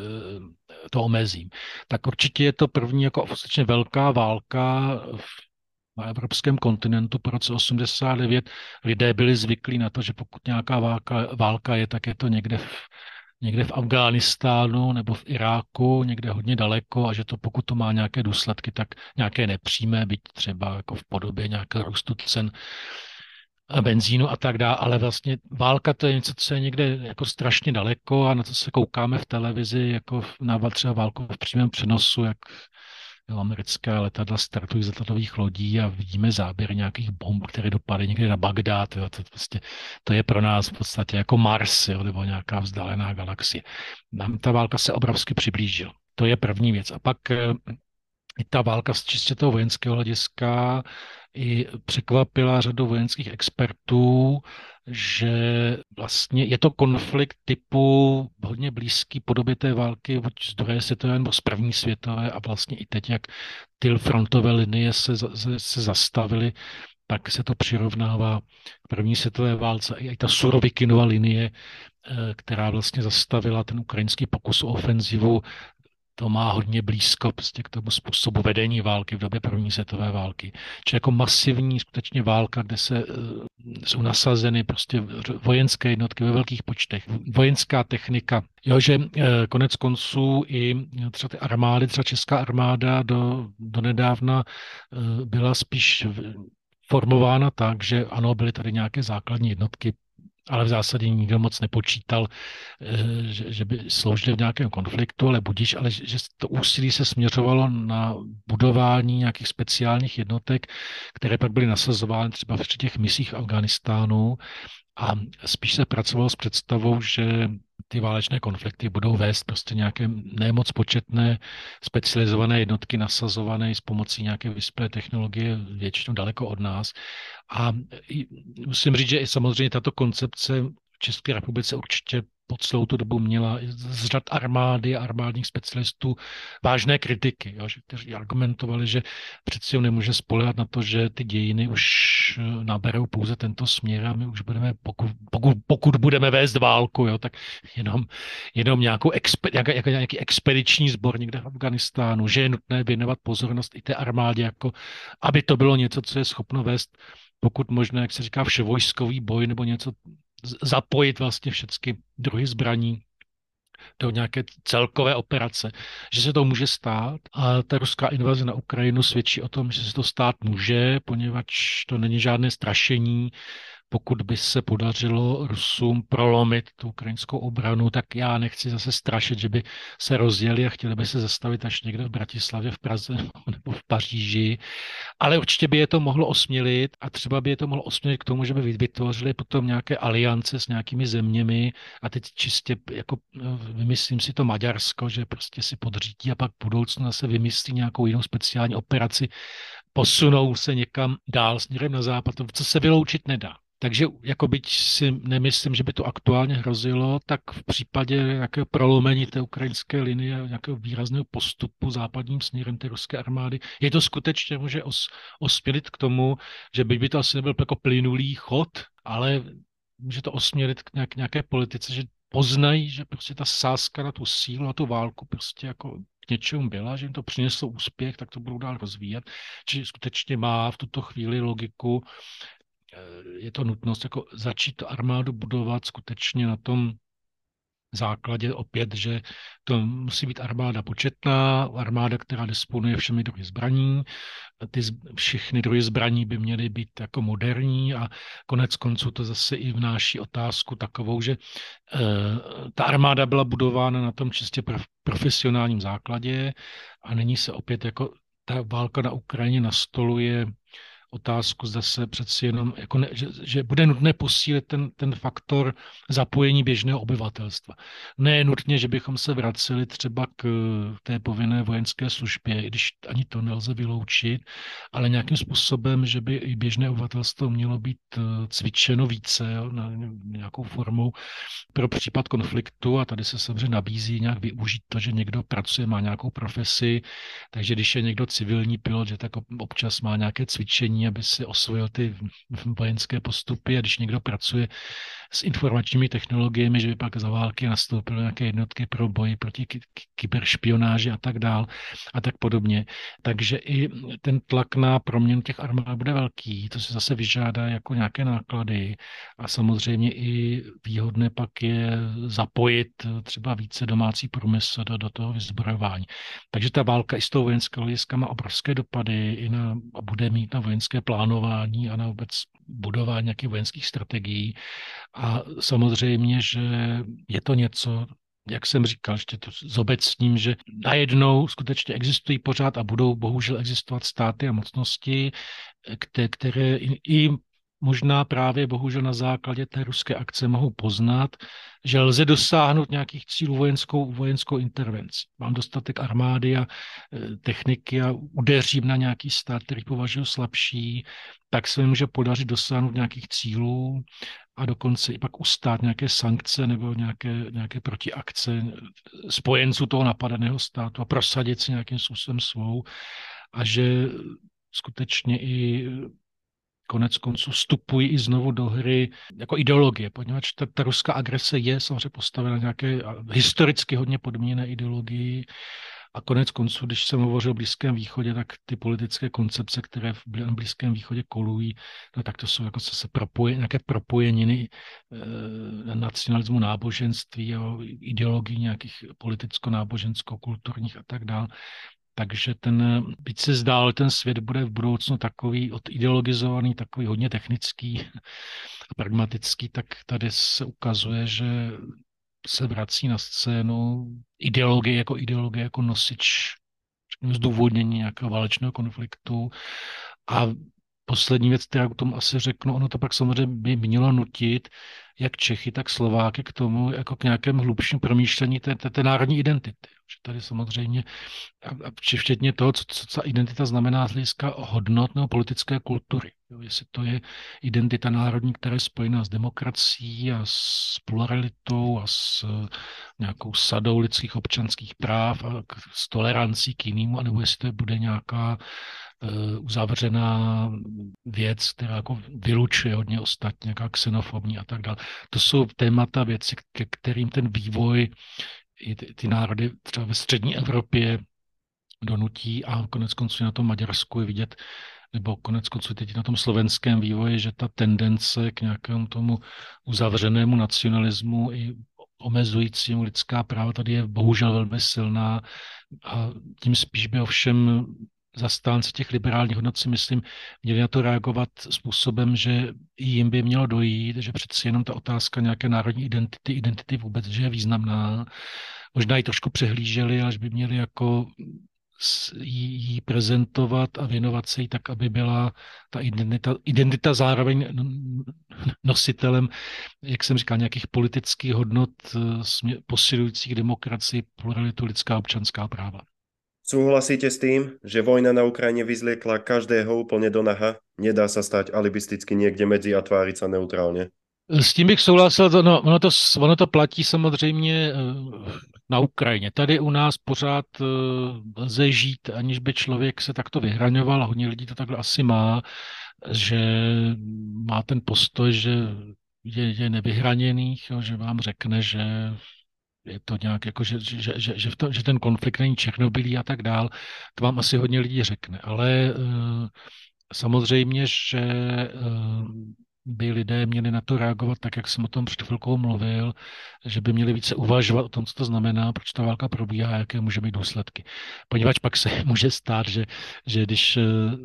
to omezím, tak určitě je to první jako vlastně velká válka v na evropském kontinentu po roce 89 lidé byli zvyklí na to, že pokud nějaká válka, válka je, tak je to někde v, někde v Afghánistánu nebo v Iráku, někde hodně daleko a že to pokud to má nějaké důsledky, tak nějaké nepřímé, byť třeba jako v podobě nějakého růstu cen benzínu a tak dále, ale vlastně válka to je něco, co je někde jako strašně daleko a na to se koukáme v televizi, jako na třeba válku v přímém přenosu, jak jo, americké letadla startují z letadlových lodí a vidíme záběry nějakých bomb, které dopadají někde na Bagdád. Jo, to, prostě, to je pro nás v podstatě jako Mars jo, nebo nějaká vzdálená galaxie. Nám ta válka se obrovsky přiblížila. To je první věc. A pak eh, ta válka z čistě toho vojenského hlediska i překvapila řadu vojenských expertů, že vlastně je to konflikt typu hodně blízký podobě té války buď z druhé světové nebo z první světové a vlastně i teď, jak ty frontové linie se, se, se zastavily, tak se to přirovnává k první světové válce. I ta Surovikinova linie, eh, která vlastně zastavila ten ukrajinský pokus o ofenzivu, to má hodně blízko prostě k tomu způsobu vedení války v době první světové války. Či jako masivní skutečně válka, kde se uh, jsou nasazeny prostě vojenské jednotky ve velkých počtech, vojenská technika. Jo, že uh, konec konců i třeba ty armády, třeba česká armáda do, do nedávna uh, byla spíš formována tak, že ano, byly tady nějaké základní jednotky ale v zásadě nikdo moc nepočítal, eh, že, že by sloužili v nějakém konfliktu, ale budíš, ale že to úsilí se směřovalo na budování nějakých speciálních jednotek, které pak byly nasazovány třeba v těch misích Afganistánu a spíš se pracovalo s představou, že ty válečné konflikty budou vést prostě nějaké nemoc početné specializované jednotky nasazované s pomocí nějaké vyspělé technologie většinou daleko od nás. A musím říct, že i samozřejmě tato koncepce v České republice určitě po celou tu dobu měla z řad armády a armádních specialistů vážné kritiky, jo, že, kteří argumentovali, že přeci nemůže spolehat na to, že ty dějiny už eh, naberou pouze tento směr a my už budeme, pokud, pokud, pokud budeme vést válku, jo, tak jenom, jenom nějakou expe, jak, jak, nějaký expediční sbor někde v Afganistánu, že je nutné věnovat pozornost i té armádě, jako aby to bylo něco, co je schopno vést pokud možné, jak se říká, vševojskový boj nebo něco zapojit vlastně všechny druhy zbraní do nějaké celkové operace, že se to může stát a ta ruská invaze na Ukrajinu svědčí o tom, že se to stát může, poněvadž to není žádné strašení, pokud by se podařilo Rusům prolomit tu ukrajinskou obranu, tak já nechci zase strašit, že by se rozjeli a chtěli by se zastavit až někde v Bratislavě, v Praze nebo v Paříži, ale určitě by je to mohlo osmělit a třeba by je to mohlo osmělit k tomu, že by vytvořili potom nějaké aliance s nějakými zeměmi. A teď čistě jako no, vymyslím si to Maďarsko, že prostě si podřídí a pak v budoucnu zase vymyslí nějakou jinou speciální operaci, posunou se někam dál směrem na západ, co se vyloučit nedá. Takže jako byť si nemyslím, že by to aktuálně hrozilo, tak v případě nějakého prolomení té ukrajinské linie, nějakého výrazného postupu západním směrem té ruské armády, je to skutečně může os, osmělit k tomu, že by, by to asi nebyl jako plynulý chod, ale může to osmělit k nějak, nějaké politice, že poznají, že prostě ta sázka na tu sílu, na tu válku prostě jako k něčemu byla, že jim to přineslo úspěch, tak to budou dál rozvíjet. Čiže skutečně má v tuto chvíli logiku je to nutnost jako začít armádu budovat skutečně na tom základě opět, že to musí být armáda početná, armáda, která disponuje všemi druhy zbraní. Ty všechny druhy zbraní by měly být jako moderní a konec konců to zase i vnáší otázku takovou, že e, ta armáda byla budována na tom čistě profesionálním základě a není se opět jako ta válka na Ukrajině nastoluje otázku, zda se přeci jenom, jako ne, že, že bude nutné posílit ten, ten faktor zapojení běžného obyvatelstva. Ne nutně, že bychom se vraceli třeba k té povinné vojenské službě, i když ani to nelze vyloučit, ale nějakým způsobem, že by i běžné obyvatelstvo mělo být eh, cvičeno více jo, na nějakou formou pro případ konfliktu a tady se samozřejmě nabízí nějak využít to, že někdo pracuje, má nějakou profesi, takže když je někdo civilní pilot, že tak občas má nějaké cvičení aby si osvojil ty vojenské postupy a když někdo pracuje s informačními technologiemi, že by pak za války nastoupily nějaké jednotky pro boji proti kyberšpionáži a tak dál a tak podobně. Takže i ten tlak na proměnu těch armád bude velký, to se zase vyžádá jako nějaké náklady a samozřejmě i výhodné pak je zapojit třeba více domácí průmysl do, do toho vyzbrojování. Takže ta válka i z toho vojenského hlediska má obrovské dopady i na, a bude mít na vojenské vojenské plánování a na vůbec budování nějakých vojenských strategií. A samozřejmě, že je to něco, jak jsem říkal, ještě to zobecním, že najednou skutečně existují pořád a budou bohužel existovat státy a mocnosti, které i možná právě bohužel na základě té ruské akce mohou poznat, že lze dosáhnout nějakých cílů vojenskou, vojenskou intervenci. Mám dostatek armády a e, techniky a udeřím na nějaký stát, který považuji slabší, tak se mi může podařit dosáhnout nějakých cílů a dokonce i pak ustát nějaké sankce nebo nějaké, nějaké protiakce spojenců toho napadeného státu a prosadit si nějakým způsobem svou a že skutečně i konec konců vstupují i znovu do hry jako ideologie, poněvadž ta, ta ruská agrese je samozřejmě postavena nějaké historicky hodně podmíněné ideologii a konec konců, když jsem hovořil o Blízkém východě, tak ty politické koncepce, které v Blízkém východě kolují, no tak to jsou jako se propoje, nějaké propojeniny e, nacionalismu, náboženství, a ideologií nějakých politicko-nábožensko-kulturních a tak dále. Takže ten, byť se zdál, ten svět bude v budoucnu takový odideologizovaný, takový hodně technický a pragmatický, tak tady se ukazuje, že se vrací na scénu ideologie jako ideologie, jako nosič zdůvodnění nějakého válečného konfliktu a poslední věc, kterou k tomu asi řeknu, ono to pak samozřejmě by mělo nutit jak Čechy, tak Slováky k tomu, jako k nějakému hlubšímu promýšlení té, té, té národní identity. Tady samozřejmě, a, včetně toho, co, co ta identita znamená z hlediska hodnot nebo politické kultury. Jo, jestli to je identita národní, která je spojená s demokracií a s pluralitou a s nějakou sadou lidských občanských práv a s tolerancí k jiným, anebo jestli to bude nějaká uh, uzavřená věc, která jako vylučuje hodně ostatně, nějaká xenofobní a tak dále. To jsou témata, věci, ke kterým ten vývoj i ty, ty národy třeba ve střední Evropě donutí a konec konců na tom Maďarsku je vidět, nebo konec konců teď na tom slovenském vývoji, že ta tendence k nějakému tomu uzavřenému nacionalismu i omezujícímu lidská práva tady je bohužel velmi silná. A tím spíš by ovšem zastánci těch liberálních hodnot si myslím, měli na to reagovat způsobem, že jim by mělo dojít, že přeci jenom ta otázka nějaké národní identity, identity vůbec, že je významná. Možná ji trošku přehlíželi, ale by měli jako jí prezentovat a věnovat se jí tak, aby byla ta identita, identita zároveň nositelem, jak jsem říkal, nějakých politických hodnot eh, posilujících demokracii, pluralitu, lidská občanská práva. Súhlasíte s tým, že vojna na Ukrajine vyzliekla každého úplne do naha? Nedá sa stať alibisticky niekde medzi a tváriť sa neutrálne? S tím bych souhlasil, no, ono, to, ono to platí samozřejmě eh, na Ukrajině. Tady u nás pořád eh, lze žít, aniž by člověk se takto vyhraňoval, a hodně lidí to takhle asi má, že má ten postoj, že je, je nevyhraněných, jo, že vám řekne, že je to nějak jako, že, že, že, že, v to, že ten konflikt není černobylý a tak dál, to vám asi hodně lidí řekne. Ale uh, samozřejmě, že uh, by lidé měli na to reagovat tak, jak jsem o tom před chvilkou mluvil, že by měli více uvažovat o tom, co to znamená, proč ta válka probíhá a jaké může být důsledky. Poněvadž pak se může stát, že, že když eh,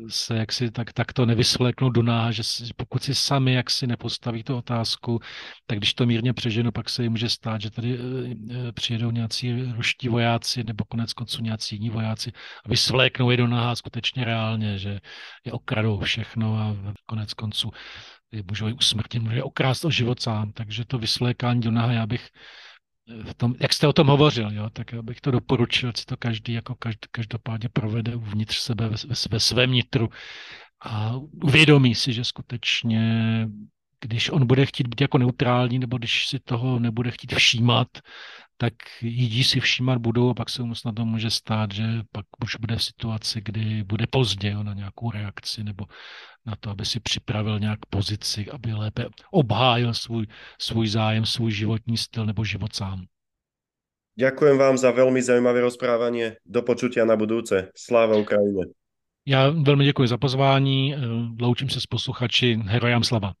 se jaksi tak, tak to nevysvléknou do náha, že pokud si sami jaksi nepostaví tu otázku, tak když to mírně přeženu, pak se jim může stát, že tady eh, eh, přijedou nějací ruští vojáci nebo konec konců nějací jiní vojáci a vysvléknou je do náha skutečně reálně, že je okradou všechno a konec konců můžou ji usmrtit, může okrást o život sám, takže to vyslékání do naha, já bych eh, v tom, jak jste o tom hovořil, jo, tak já bych to doporučil, si to každý jako každ, každopádně provede uvnitř sebe ve, ve, ve svém nitru a uvědomí si, že skutečně když on bude chtít být jako neutrální, nebo když si toho nebude chtít všímat, tak jidí si všímat budou a pak se mu snad to může stát, že pak už bude v situaci, kdy bude pozdě jo, na nějakou reakci nebo na to, aby si připravil nějak pozici, aby lépe obhájil svůj, svůj zájem, svůj životní styl nebo život sám. Ďakujem vám za velmi zajímavé rozprávanie. Do počutia na budúce. Sláva Ukrajine. Já velmi děkuji za pozvání. Loučím se s posluchači. Herojám slava.